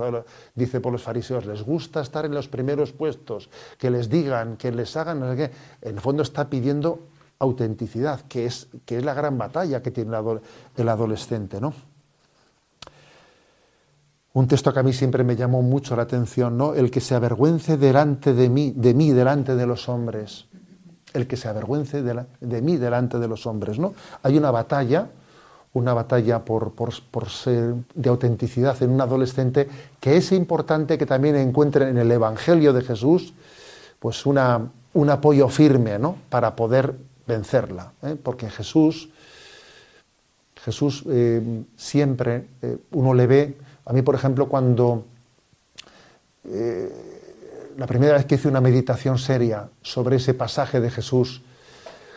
dice por los fariseos, les gusta estar en los primeros puestos, que les digan, que les hagan, no sé qué, en el fondo está pidiendo autenticidad, que es, que es la gran batalla que tiene el adolescente, ¿no? Un texto que a mí siempre me llamó mucho la atención, ¿no? El que se avergüence delante de mí, de mí delante de los hombres. El que se avergüence de, mí delante de los hombres, ¿no? Hay una batalla una batalla por, ser de autenticidad en un adolescente, que es importante que también encuentre en el Evangelio de Jesús pues una, un apoyo firme ¿no? para poder vencerla. ¿eh? Porque Jesús, Jesús eh, siempre eh, uno le ve, a mí por ejemplo cuando la primera vez que hice una meditación seria sobre ese pasaje de Jesús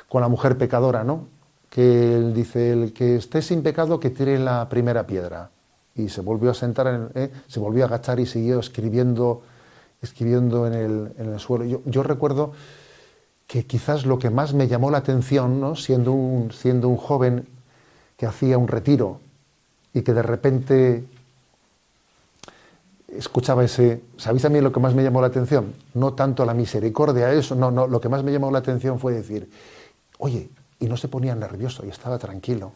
con la mujer pecadora, ¿no? que él dice, el que esté sin pecado que tire la primera piedra. Y se volvió a sentar, en, eh, se volvió a agachar y siguió escribiendo escribiendo en el, suelo. Yo, recuerdo que quizás lo que más me llamó la atención, ¿no? siendo, un, siendo un joven que hacía un retiro y que de repente escuchaba ese, ¿sabéis a mí lo que más me llamó la atención? No tanto la misericordia, eso, no, no, lo que más me llamó la atención fue decir, oye, y no se ponía nervioso y estaba tranquilo.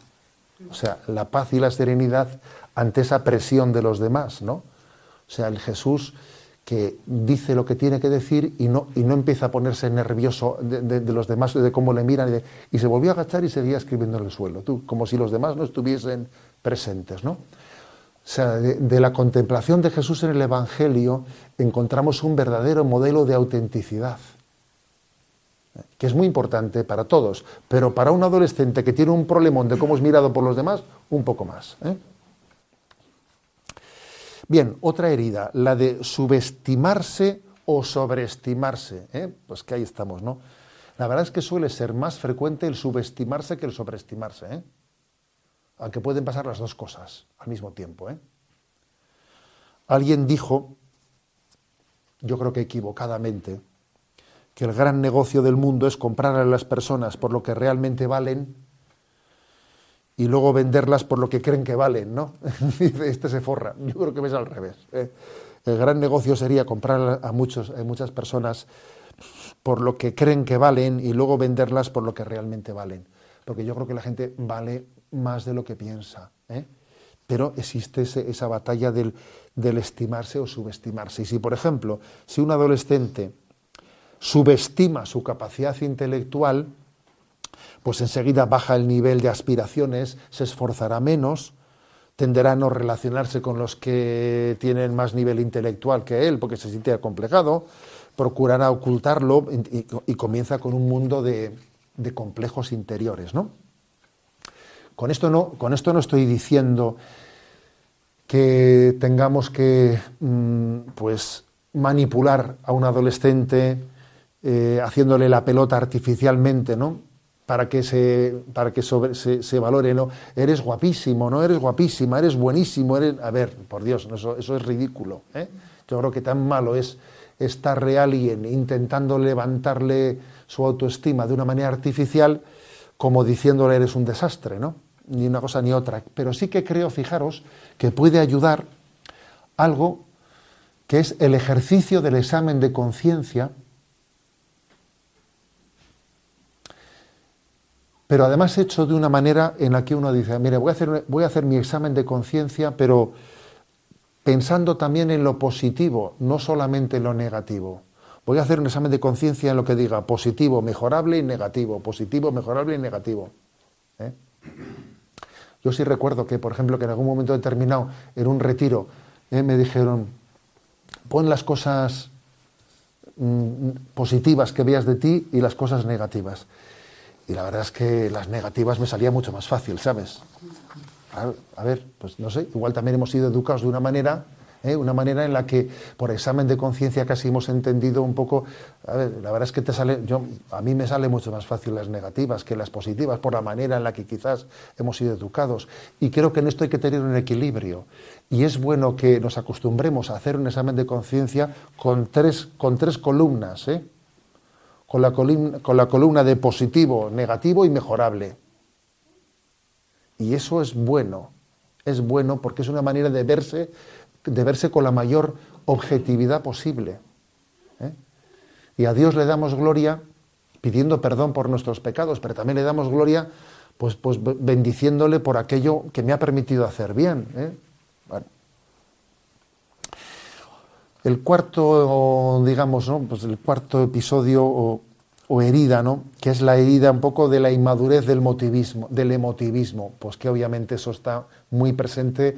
O sea, la paz y la serenidad ante esa presión de los demás, ¿no? O sea, el Jesús que dice lo que tiene que decir y no, y no empieza a ponerse nervioso de, los demás, de cómo le miran, y, se volvió a agachar y seguía escribiendo en el suelo, tú, como si los demás no estuviesen presentes, ¿no? O sea, de, la contemplación de Jesús en el Evangelio encontramos un verdadero modelo de autenticidad, que es muy importante para todos, pero para un adolescente que tiene un problemón de cómo es mirado por los demás, un poco más. ¿eh? Bien, otra herida, la de subestimarse o sobreestimarse. ¿eh? Pues que ahí estamos, ¿no? La verdad es que suele ser más frecuente el subestimarse que el sobreestimarse. ¿eh? Aunque pueden pasar las dos cosas al mismo tiempo. ¿eh? Alguien dijo, yo creo que equivocadamente, que el gran negocio del mundo es comprar a las personas por lo que realmente valen y luego venderlas por lo que creen que valen, ¿no? Dice, este se forra. Yo creo que es al revés. ¿eh? El gran negocio sería comprar a, muchos, a muchas personas por lo que creen que valen y luego venderlas por lo que realmente valen. Porque yo creo que la gente vale más de lo que piensa. ¿eh? Pero existe esa batalla del, estimarse o subestimarse. Y si, por ejemplo, si un adolescente subestima su capacidad intelectual, pues enseguida baja el nivel de aspiraciones, se esforzará menos, tenderá a no relacionarse con los que tienen más nivel intelectual que él, porque se siente acomplejado, procurará ocultarlo y, comienza con un mundo de, de complejos interiores, ¿no? Con esto no, con esto no estoy diciendo que tengamos que mm, pues, manipular a un adolescente eh, haciéndole la pelota artificialmente, ¿no? Para que se, para que se, valore, ¿no? Eres guapísimo, ¿no? Eres guapísima, eres buenísimo, eres... A ver, por Dios, eso, es ridículo. ¿eh? Yo creo que tan malo es estar real y intentando levantarle su autoestima de una manera artificial como diciéndole eres un desastre, ¿no? Ni una cosa ni otra, pero sí que creo, fijaros, que puede ayudar algo que es el ejercicio del examen de conciencia, pero además hecho de una manera en la que uno dice, mire, voy a hacer, voy a hacer mi examen de conciencia, pero pensando también en lo positivo, no solamente en lo negativo. Voy a hacer un examen de conciencia en lo que diga positivo, mejorable y negativo, positivo, mejorable y negativo. ¿eh? Yo sí recuerdo que, por ejemplo, que en algún momento determinado, en un retiro, eh, me dijeron, pon las cosas mm, positivas que veas de ti y las cosas negativas. Y la verdad es que las negativas me salía mucho más fácil, ¿sabes? a ver, pues no sé, igual también hemos sido educados de una manera ¿eh? una manera en la que por examen de conciencia casi hemos entendido un poco, la verdad es que te sale, yo, a mí me sale mucho más fácil las negativas que las positivas, por la manera en la que quizás hemos sido educados. Y creo que en esto hay que tener un equilibrio. Y es bueno que nos acostumbremos a hacer un examen de conciencia con tres, con tres columnas, ¿eh? con, la con la columna de positivo, negativo y mejorable. Y eso es bueno, es bueno porque es una manera de verse de verse con la mayor objetividad posible. ¿eh? Y a Dios le damos gloria pidiendo perdón por nuestros pecados, pero también le damos gloria pues, pues bendiciéndole por aquello que me ha permitido hacer bien. ¿eh? El cuarto, digamos, ¿no? pues el cuarto episodio o, o, herida, ¿no? que es la herida un poco de la inmadurez del motivismo, del emotivismo, pues que obviamente eso está muy presente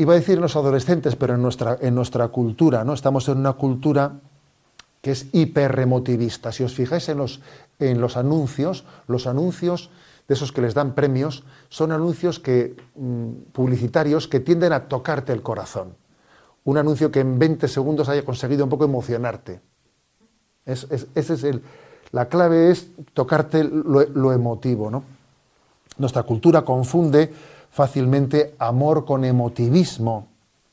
iba a decir en los adolescentes, pero en nuestra, en nuestra cultura, ¿no? Estamos en una cultura que es hiperremotivista. Si os fijáis en los, en los anuncios, los anuncios de esos que les dan premios, son anuncios que, mm, publicitarios que tienden a tocarte el corazón. Un anuncio que en 20 segundos haya conseguido un poco emocionarte. Es, ese es el, la clave es tocarte lo, lo emotivo. ¿no? Nuestra cultura confunde fácilmente amor con emotivismo.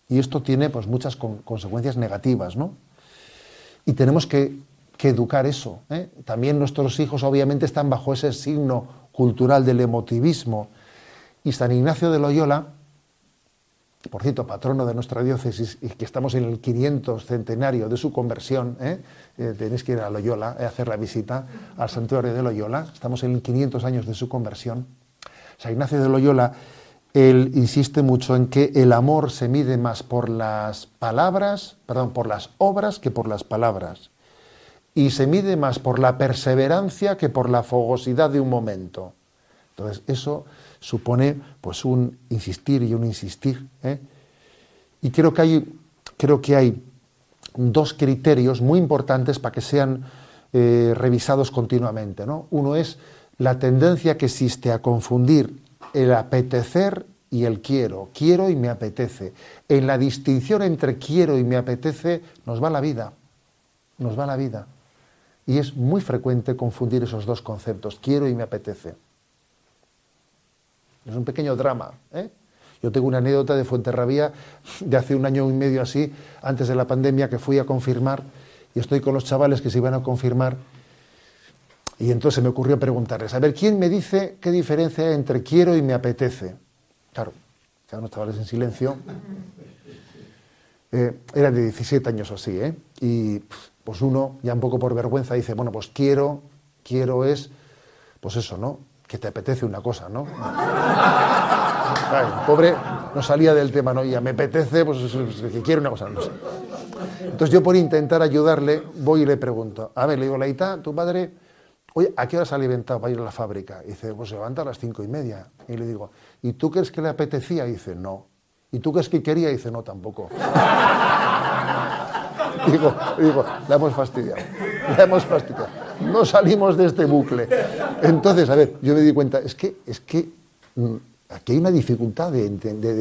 Y esto tiene pues, muchas consecuencias negativas, ¿no? Y tenemos que, educar eso. ¿eh? También nuestros hijos obviamente están bajo ese signo cultural del emotivismo. Y San Ignacio de Loyola, por cierto, patrono de nuestra diócesis, y que estamos en el 500 centenario de su conversión, ¿eh? Eh, tenéis que ir a Loyola a hacer la visita al santuario de Loyola, estamos en el 500 años de su conversión. San Ignacio de Loyola él insiste mucho en que el amor se mide más por las palabras, perdón, por las obras que por las palabras. Y se mide más por la perseverancia que por la fogosidad de un momento. Entonces, eso supone pues un insistir y un insistir. ¿eh? Y creo que hay, creo que hay dos criterios muy importantes para que sean eh, revisados continuamente. ¿no? Uno es la tendencia que existe a confundir el apetecer y el quiero. Quiero y me apetece. En la distinción entre quiero y me apetece nos va la vida. Nos va la vida. Y es muy frecuente confundir esos dos conceptos, quiero y me apetece. Es un pequeño drama. ¿eh? Yo tengo una anécdota de Fuenterrabía de hace un año y medio así, antes de la pandemia, que fui a confirmar y estoy con los chavales que se iban a confirmar y entonces me ocurrió preguntarles, a ver, ¿quién me dice qué diferencia hay entre quiero y me apetece? Claro, quedaron los chavales en silencio. Eh, eran de 17 años o así, ¿eh? Y pues uno, ya un poco por vergüenza, dice, bueno, pues quiero, quiero es, pues eso, ¿no? Que te apetece una cosa, ¿no? pobre no salía del tema, ¿no? Ya me apetece, pues que quiero una cosa, no sé. Entonces yo por intentar ayudarle, voy y le pregunto, a ver, le digo, Laita, tu padre oye, ¿a qué hora se ha para ir a la fábrica? Y dice, pues se levanta a las cinco y media. Y le digo, ¿y tú crees que le apetecía? Dice, no. ¿Y tú crees que quería? Dice, no, tampoco. digo, digo, la hemos fastidiado. La hemos fastidiado. No salimos de este bucle. Entonces, a ver, yo me di cuenta, es que, es que mm, Aquí hay una dificultad de,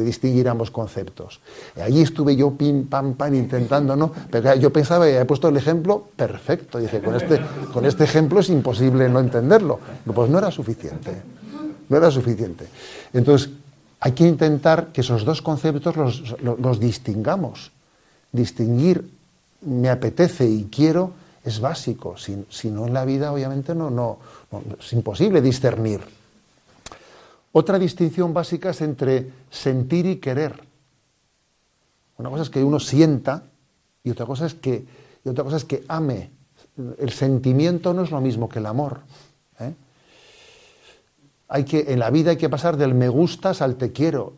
distinguir ambos conceptos. Allí estuve yo pim, pam, pam, intentando, ¿no? Pero yo pensaba, he puesto el ejemplo perfecto. Dije, con este, con este ejemplo es imposible no entenderlo. Pues no era suficiente. No era suficiente. Entonces, hay que intentar que esos dos conceptos los, distingamos. Distinguir me apetece y quiero es básico. Si, no en la vida, obviamente, no, no, es imposible discernir. Otra distinción básica es entre sentir y querer. Una cosa es que uno sienta y otra cosa es que, y otra cosa es que ame. El sentimiento no es lo mismo que el amor. ¿eh? Hay que, en la vida hay que pasar del me gustas al te quiero.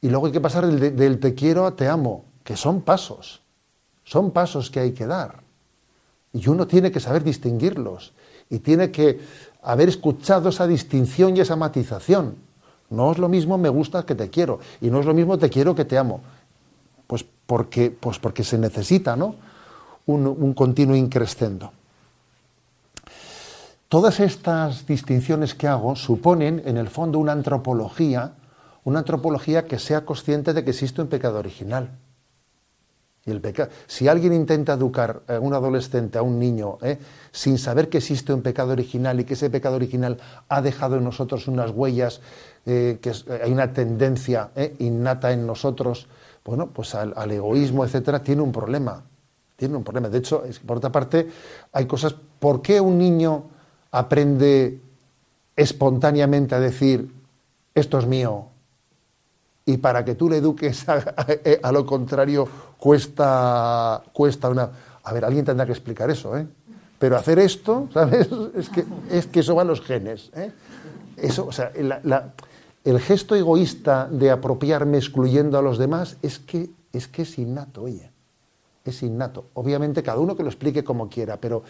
Y luego hay que pasar del, del te quiero a te amo, que son pasos. Son pasos que hay que dar. Y uno tiene que saber distinguirlos. Y tiene que haber escuchado esa distinción y esa matización. No es lo mismo me gusta que te quiero, y no es lo mismo te quiero que te amo. Pues porque, pues porque se necesita ¿no? un, continuo increscendo. Todas estas distinciones que hago suponen, en el fondo, una antropología, una antropología que sea consciente de que existe un pecado original. Y el pecado. Si alguien intenta educar a un adolescente, a un niño, ¿eh? sin saber que existe un pecado original y que ese pecado original ha dejado en nosotros unas huellas, eh, que eh, hay una tendencia innata en nosotros, bueno, pues al, egoísmo, etcétera, tiene un problema. Tiene un problema. De hecho, por otra parte, hay cosas. ¿Por qué un niño aprende espontáneamente a decir esto es mío? Y para que tú le eduques a lo contrario, cuesta, cuesta una... A ver, alguien tendrá que explicar eso, ¿eh? Pero hacer esto, ¿sabes? Es que, es que eso va los genes. ¿eh? Eso, o sea, el gesto egoísta de apropiarme excluyendo a los demás es que, es que es innato, oye. Es innato. Obviamente cada uno que lo explique como quiera, pero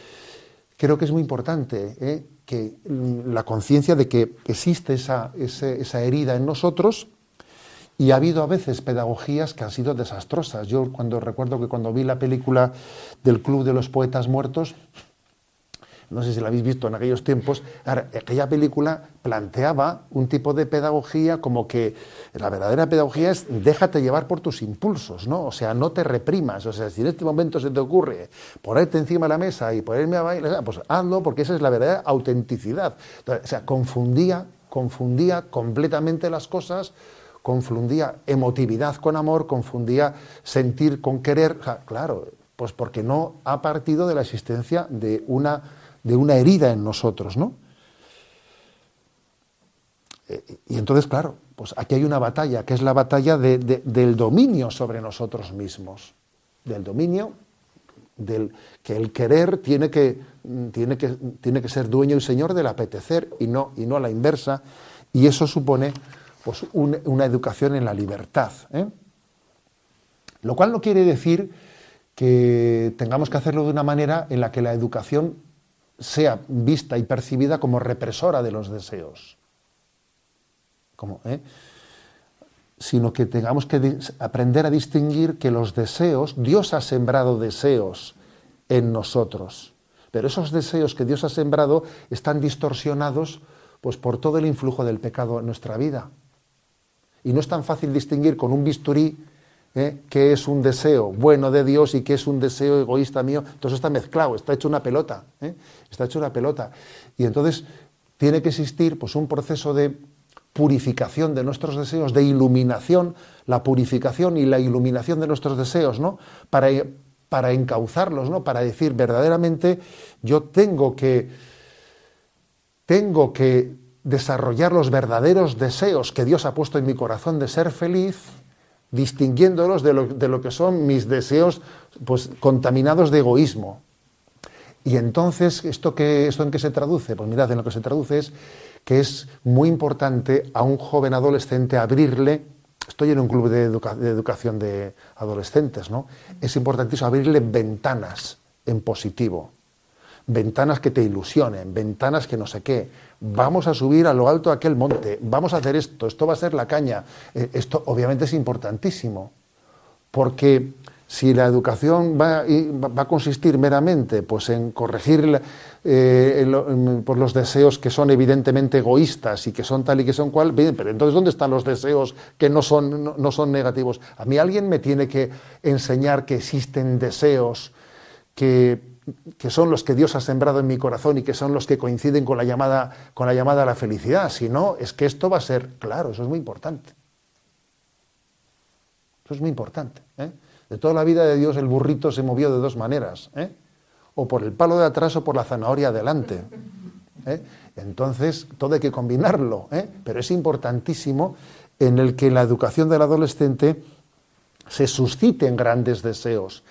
creo que es muy importante ¿eh? que la conciencia de que existe esa, esa herida en nosotros y ha habido a veces pedagogías que han sido desastrosas. Yo cuando recuerdo que cuando vi la película del Club de los Poetas Muertos, no sé si la habéis visto en aquellos tiempos, aquella película planteaba un tipo de pedagogía como que la verdadera pedagogía es déjate llevar por tus impulsos, ¿no? O sea, no te reprimas, o sea, si en este momento se te ocurre ponerte encima de la mesa y ponerme a bailar, pues hazlo porque esa es la verdadera autenticidad. o sea, confundía, confundía completamente las cosas confundía emotividad con amor, confundía sentir con querer. claro, pues porque no ha partido de la existencia de una, de una herida en nosotros, ¿no? Eh, y entonces, claro, pues aquí hay una batalla, que es la batalla del dominio sobre nosotros mismos, del dominio del que el querer tiene que, tiene que, tiene que ser dueño y señor del apetecer y no, y no a la inversa, y eso supone pues, una educación en la libertad. ¿eh? Lo cual no quiere decir que tengamos que hacerlo de una manera en la que la educación sea vista y percibida como represora de los deseos. ¿eh? sino que tengamos que aprender a distinguir que los deseos, Dios ha sembrado deseos en nosotros, pero esos deseos que Dios ha sembrado están distorsionados pues por todo el influjo del pecado en nuestra vida. Y no es tan fácil distinguir con un bisturí ¿eh? qué es un deseo bueno de Dios y qué es un deseo egoísta mío. Entonces está mezclado, está hecho una pelota, ¿eh? está hecho una pelota. Y entonces tiene que existir pues un proceso de purificación de nuestros deseos, de iluminación, la purificación y la iluminación de nuestros deseos, ¿no? Para, para encauzarlos, ¿no? Para decir verdaderamente yo tengo que tengo que desarrollar los verdaderos deseos que Dios ha puesto en mi corazón de ser feliz, distinguiéndolos de lo, de lo que son mis deseos pues, contaminados de egoísmo. Y entonces, ¿esto, qué, ¿esto en qué se traduce? Pues mirad, en lo que se traduce es que es muy importante a un joven adolescente abrirle, estoy en un club de, educación de adolescentes, ¿no? Es importantísimo abrirle ventanas en positivo, ventanas que te ilusionen, ventanas que no sé qué. Vamos a subir a lo alto aquel monte, vamos a hacer esto, esto va a ser la caña. Eh, esto obviamente es importantísimo, porque si la educación va, a consistir meramente pues, en corregir eh, por los deseos que son evidentemente egoístas y que son tal y que son cual, bien, pero entonces ¿dónde están los deseos que no son, no, son negativos? A mí alguien me tiene que enseñar que existen deseos que, que, son los que Dios ha sembrado en mi corazón y que son los que coinciden con la llamada, con la llamada a la felicidad. Si no, es que esto va a ser, claro, eso es muy importante. Eso es muy importante. ¿eh? De toda la vida de Dios el burrito se movió de dos maneras, ¿eh? o por el palo de atrás o por la zanahoria adelante. ¿eh? Entonces, todo hay que combinarlo, pero es importantísimo en el que la educación del adolescente se susciten grandes deseos,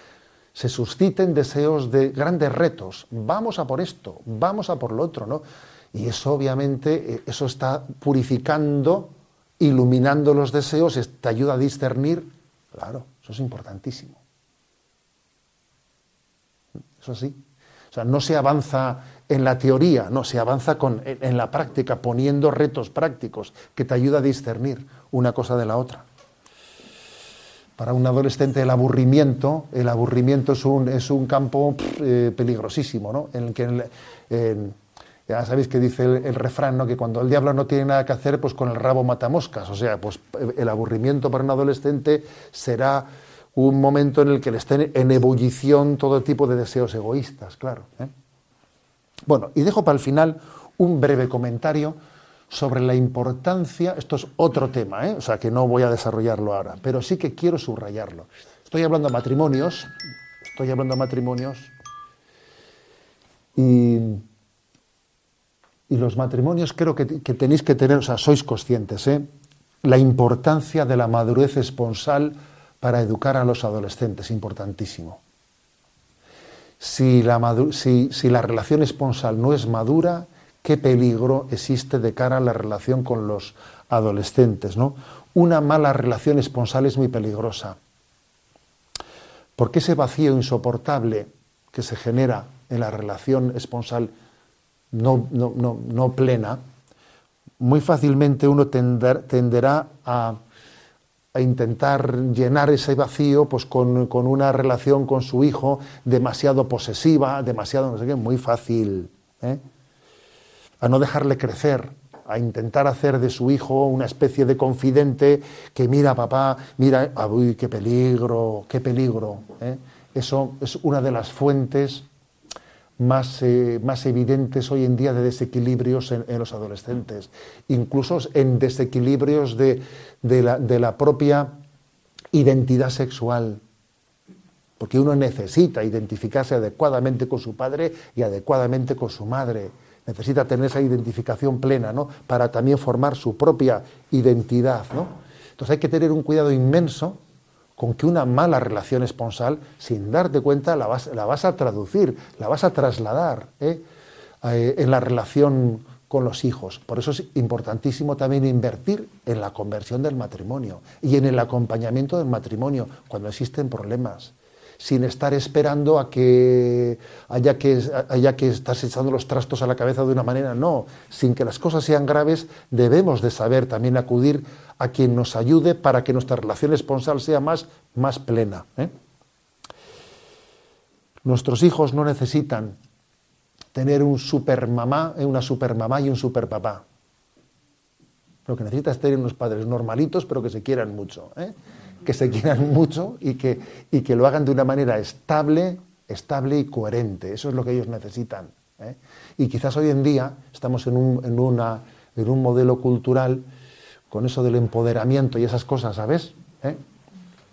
se susciten deseos de grandes retos. Vamos a por esto, vamos a por lo otro, ¿no? Y eso obviamente, eso está purificando, iluminando los deseos, te ayuda a discernir, claro, eso es importantísimo. Eso sí. O sea, no se avanza en la teoría, no, se avanza con, en, la práctica, poniendo retos prácticos que te ayuda a discernir una cosa de la otra. Para un adolescente el aburrimiento, el aburrimiento es un, es un campo eh, peligrosísimo, ¿no? En el que ya sabéis que dice el, refrán, ¿no? que cuando el diablo no tiene nada que hacer, pues con el rabo mata moscas. O sea, pues el aburrimiento para un adolescente será un momento en el que le estén en ebullición todo tipo de deseos egoístas, claro. ¿eh? Bueno, y dejo para el final un breve comentario sobre la importancia, esto es otro tema, ¿eh? o sea que no voy a desarrollarlo ahora, pero sí que quiero subrayarlo. Estoy hablando de matrimonios, estoy hablando de matrimonios, y y los matrimonios creo que, tenéis que tener, o sea, sois conscientes, ¿eh? la importancia de la madurez esponsal para educar a los adolescentes, importantísimo. Si la, si, si la relación esponsal no es madura, qué peligro existe de cara a la relación con los adolescentes, ¿no? Una mala relación esponsal es muy peligrosa. Porque ese vacío insoportable que se genera en la relación esponsal no, plena, muy fácilmente uno tenderá a, intentar llenar ese vacío pues, con, con, una relación con su hijo demasiado posesiva, demasiado no sé qué, muy fácil. ¿eh? A no dejarle crecer, a intentar hacer de su hijo una especie de confidente que mira papá, mira, uy, qué peligro, qué peligro. ¿eh? Eso es una de las fuentes más, eh, más evidentes hoy en día de desequilibrios en, los adolescentes, incluso en desequilibrios de, de la propia identidad sexual, porque uno necesita identificarse adecuadamente con su padre y adecuadamente con su madre. Necesita tener esa identificación plena, ¿no? Para también formar su propia identidad, ¿no? Entonces hay que tener un cuidado inmenso con que una mala relación esponsal, sin darte cuenta, la vas, la vas a traducir, la vas a trasladar ¿eh? Eh, en la relación con los hijos. Por eso es importantísimo también invertir en la conversión del matrimonio y en el acompañamiento del matrimonio cuando existen problemas sin estar esperando a que haya que, haya que estarse echando los trastos a la cabeza de una manera. No, sin que las cosas sean graves, debemos de saber también acudir a quien nos ayude para que nuestra relación esponsal sea más, más plena. ¿eh? Nuestros hijos no necesitan tener un supermamá, eh, una supermamá y un superpapá. Lo que necesita es tener unos padres normalitos, pero que se quieran mucho. ¿eh? Que se quieran mucho y que, y que lo hagan de una manera estable, estable y coherente. Eso es lo que ellos necesitan. ¿eh? Y quizás hoy en día estamos en un, en, una, en un modelo cultural con eso del empoderamiento y esas cosas, ¿sabes? ¿Eh?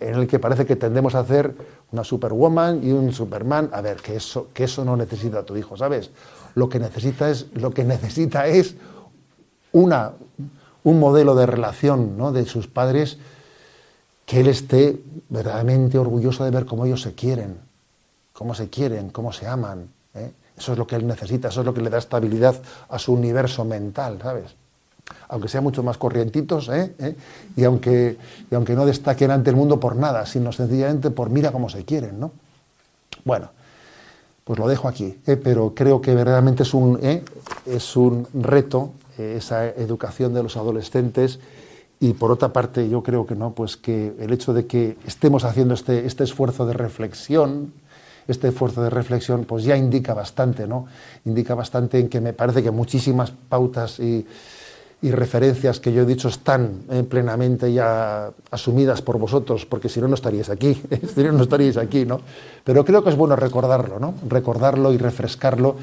En el que parece que tendemos a hacer una superwoman y un superman. A ver, que eso, que eso no necesita tu hijo, ¿sabes? Lo que necesita es, lo que necesita es una, un modelo de relación ¿no? de sus padres que él esté verdaderamente orgulloso de ver cómo ellos se quieren, cómo se quieren, cómo se aman. ¿eh? Eso es lo que él necesita, eso es lo que le da estabilidad a su universo mental, ¿sabes? Aunque sean mucho más corrientitos, ¿eh? ¿Eh? Y, aunque, y aunque no destaquen ante el mundo por nada, sino sencillamente por mira cómo se quieren, ¿no? Bueno, pues lo dejo aquí, pero creo que verdaderamente es un, es un reto esa educación de los adolescentes y por otra parte, yo creo que no, pues que el hecho de que estemos haciendo este, este esfuerzo de reflexión, este esfuerzo de reflexión, pues ya indica bastante, ¿no? Indica bastante en que me parece que muchísimas pautas y, referencias que yo he dicho están eh, plenamente ya asumidas por vosotros, porque si no, no estaríais aquí, si no, no estaríais aquí, ¿no? Pero creo que es bueno recordarlo, ¿no? Recordarlo y refrescarlo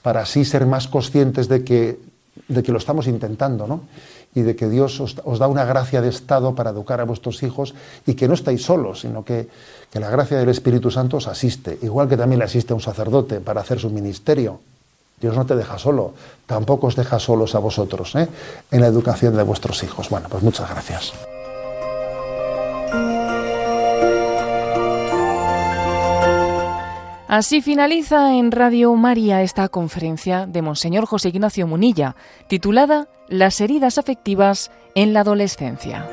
para así ser más conscientes de que, de que lo estamos intentando, ¿no? Y de que Dios os, da una gracia de estado para educar a vuestros hijos y que no estáis solos, sino que, la gracia del Espíritu Santo os asiste, igual que también le asiste a un sacerdote para hacer su ministerio. Dios no te deja solo, tampoco os deja solos a vosotros ¿eh? en la educación de vuestros hijos. Bueno, pues muchas gracias. Así finaliza en Radio María esta conferencia de Monseñor José Ignacio Munilla, titulada Las heridas afectivas en la adolescencia.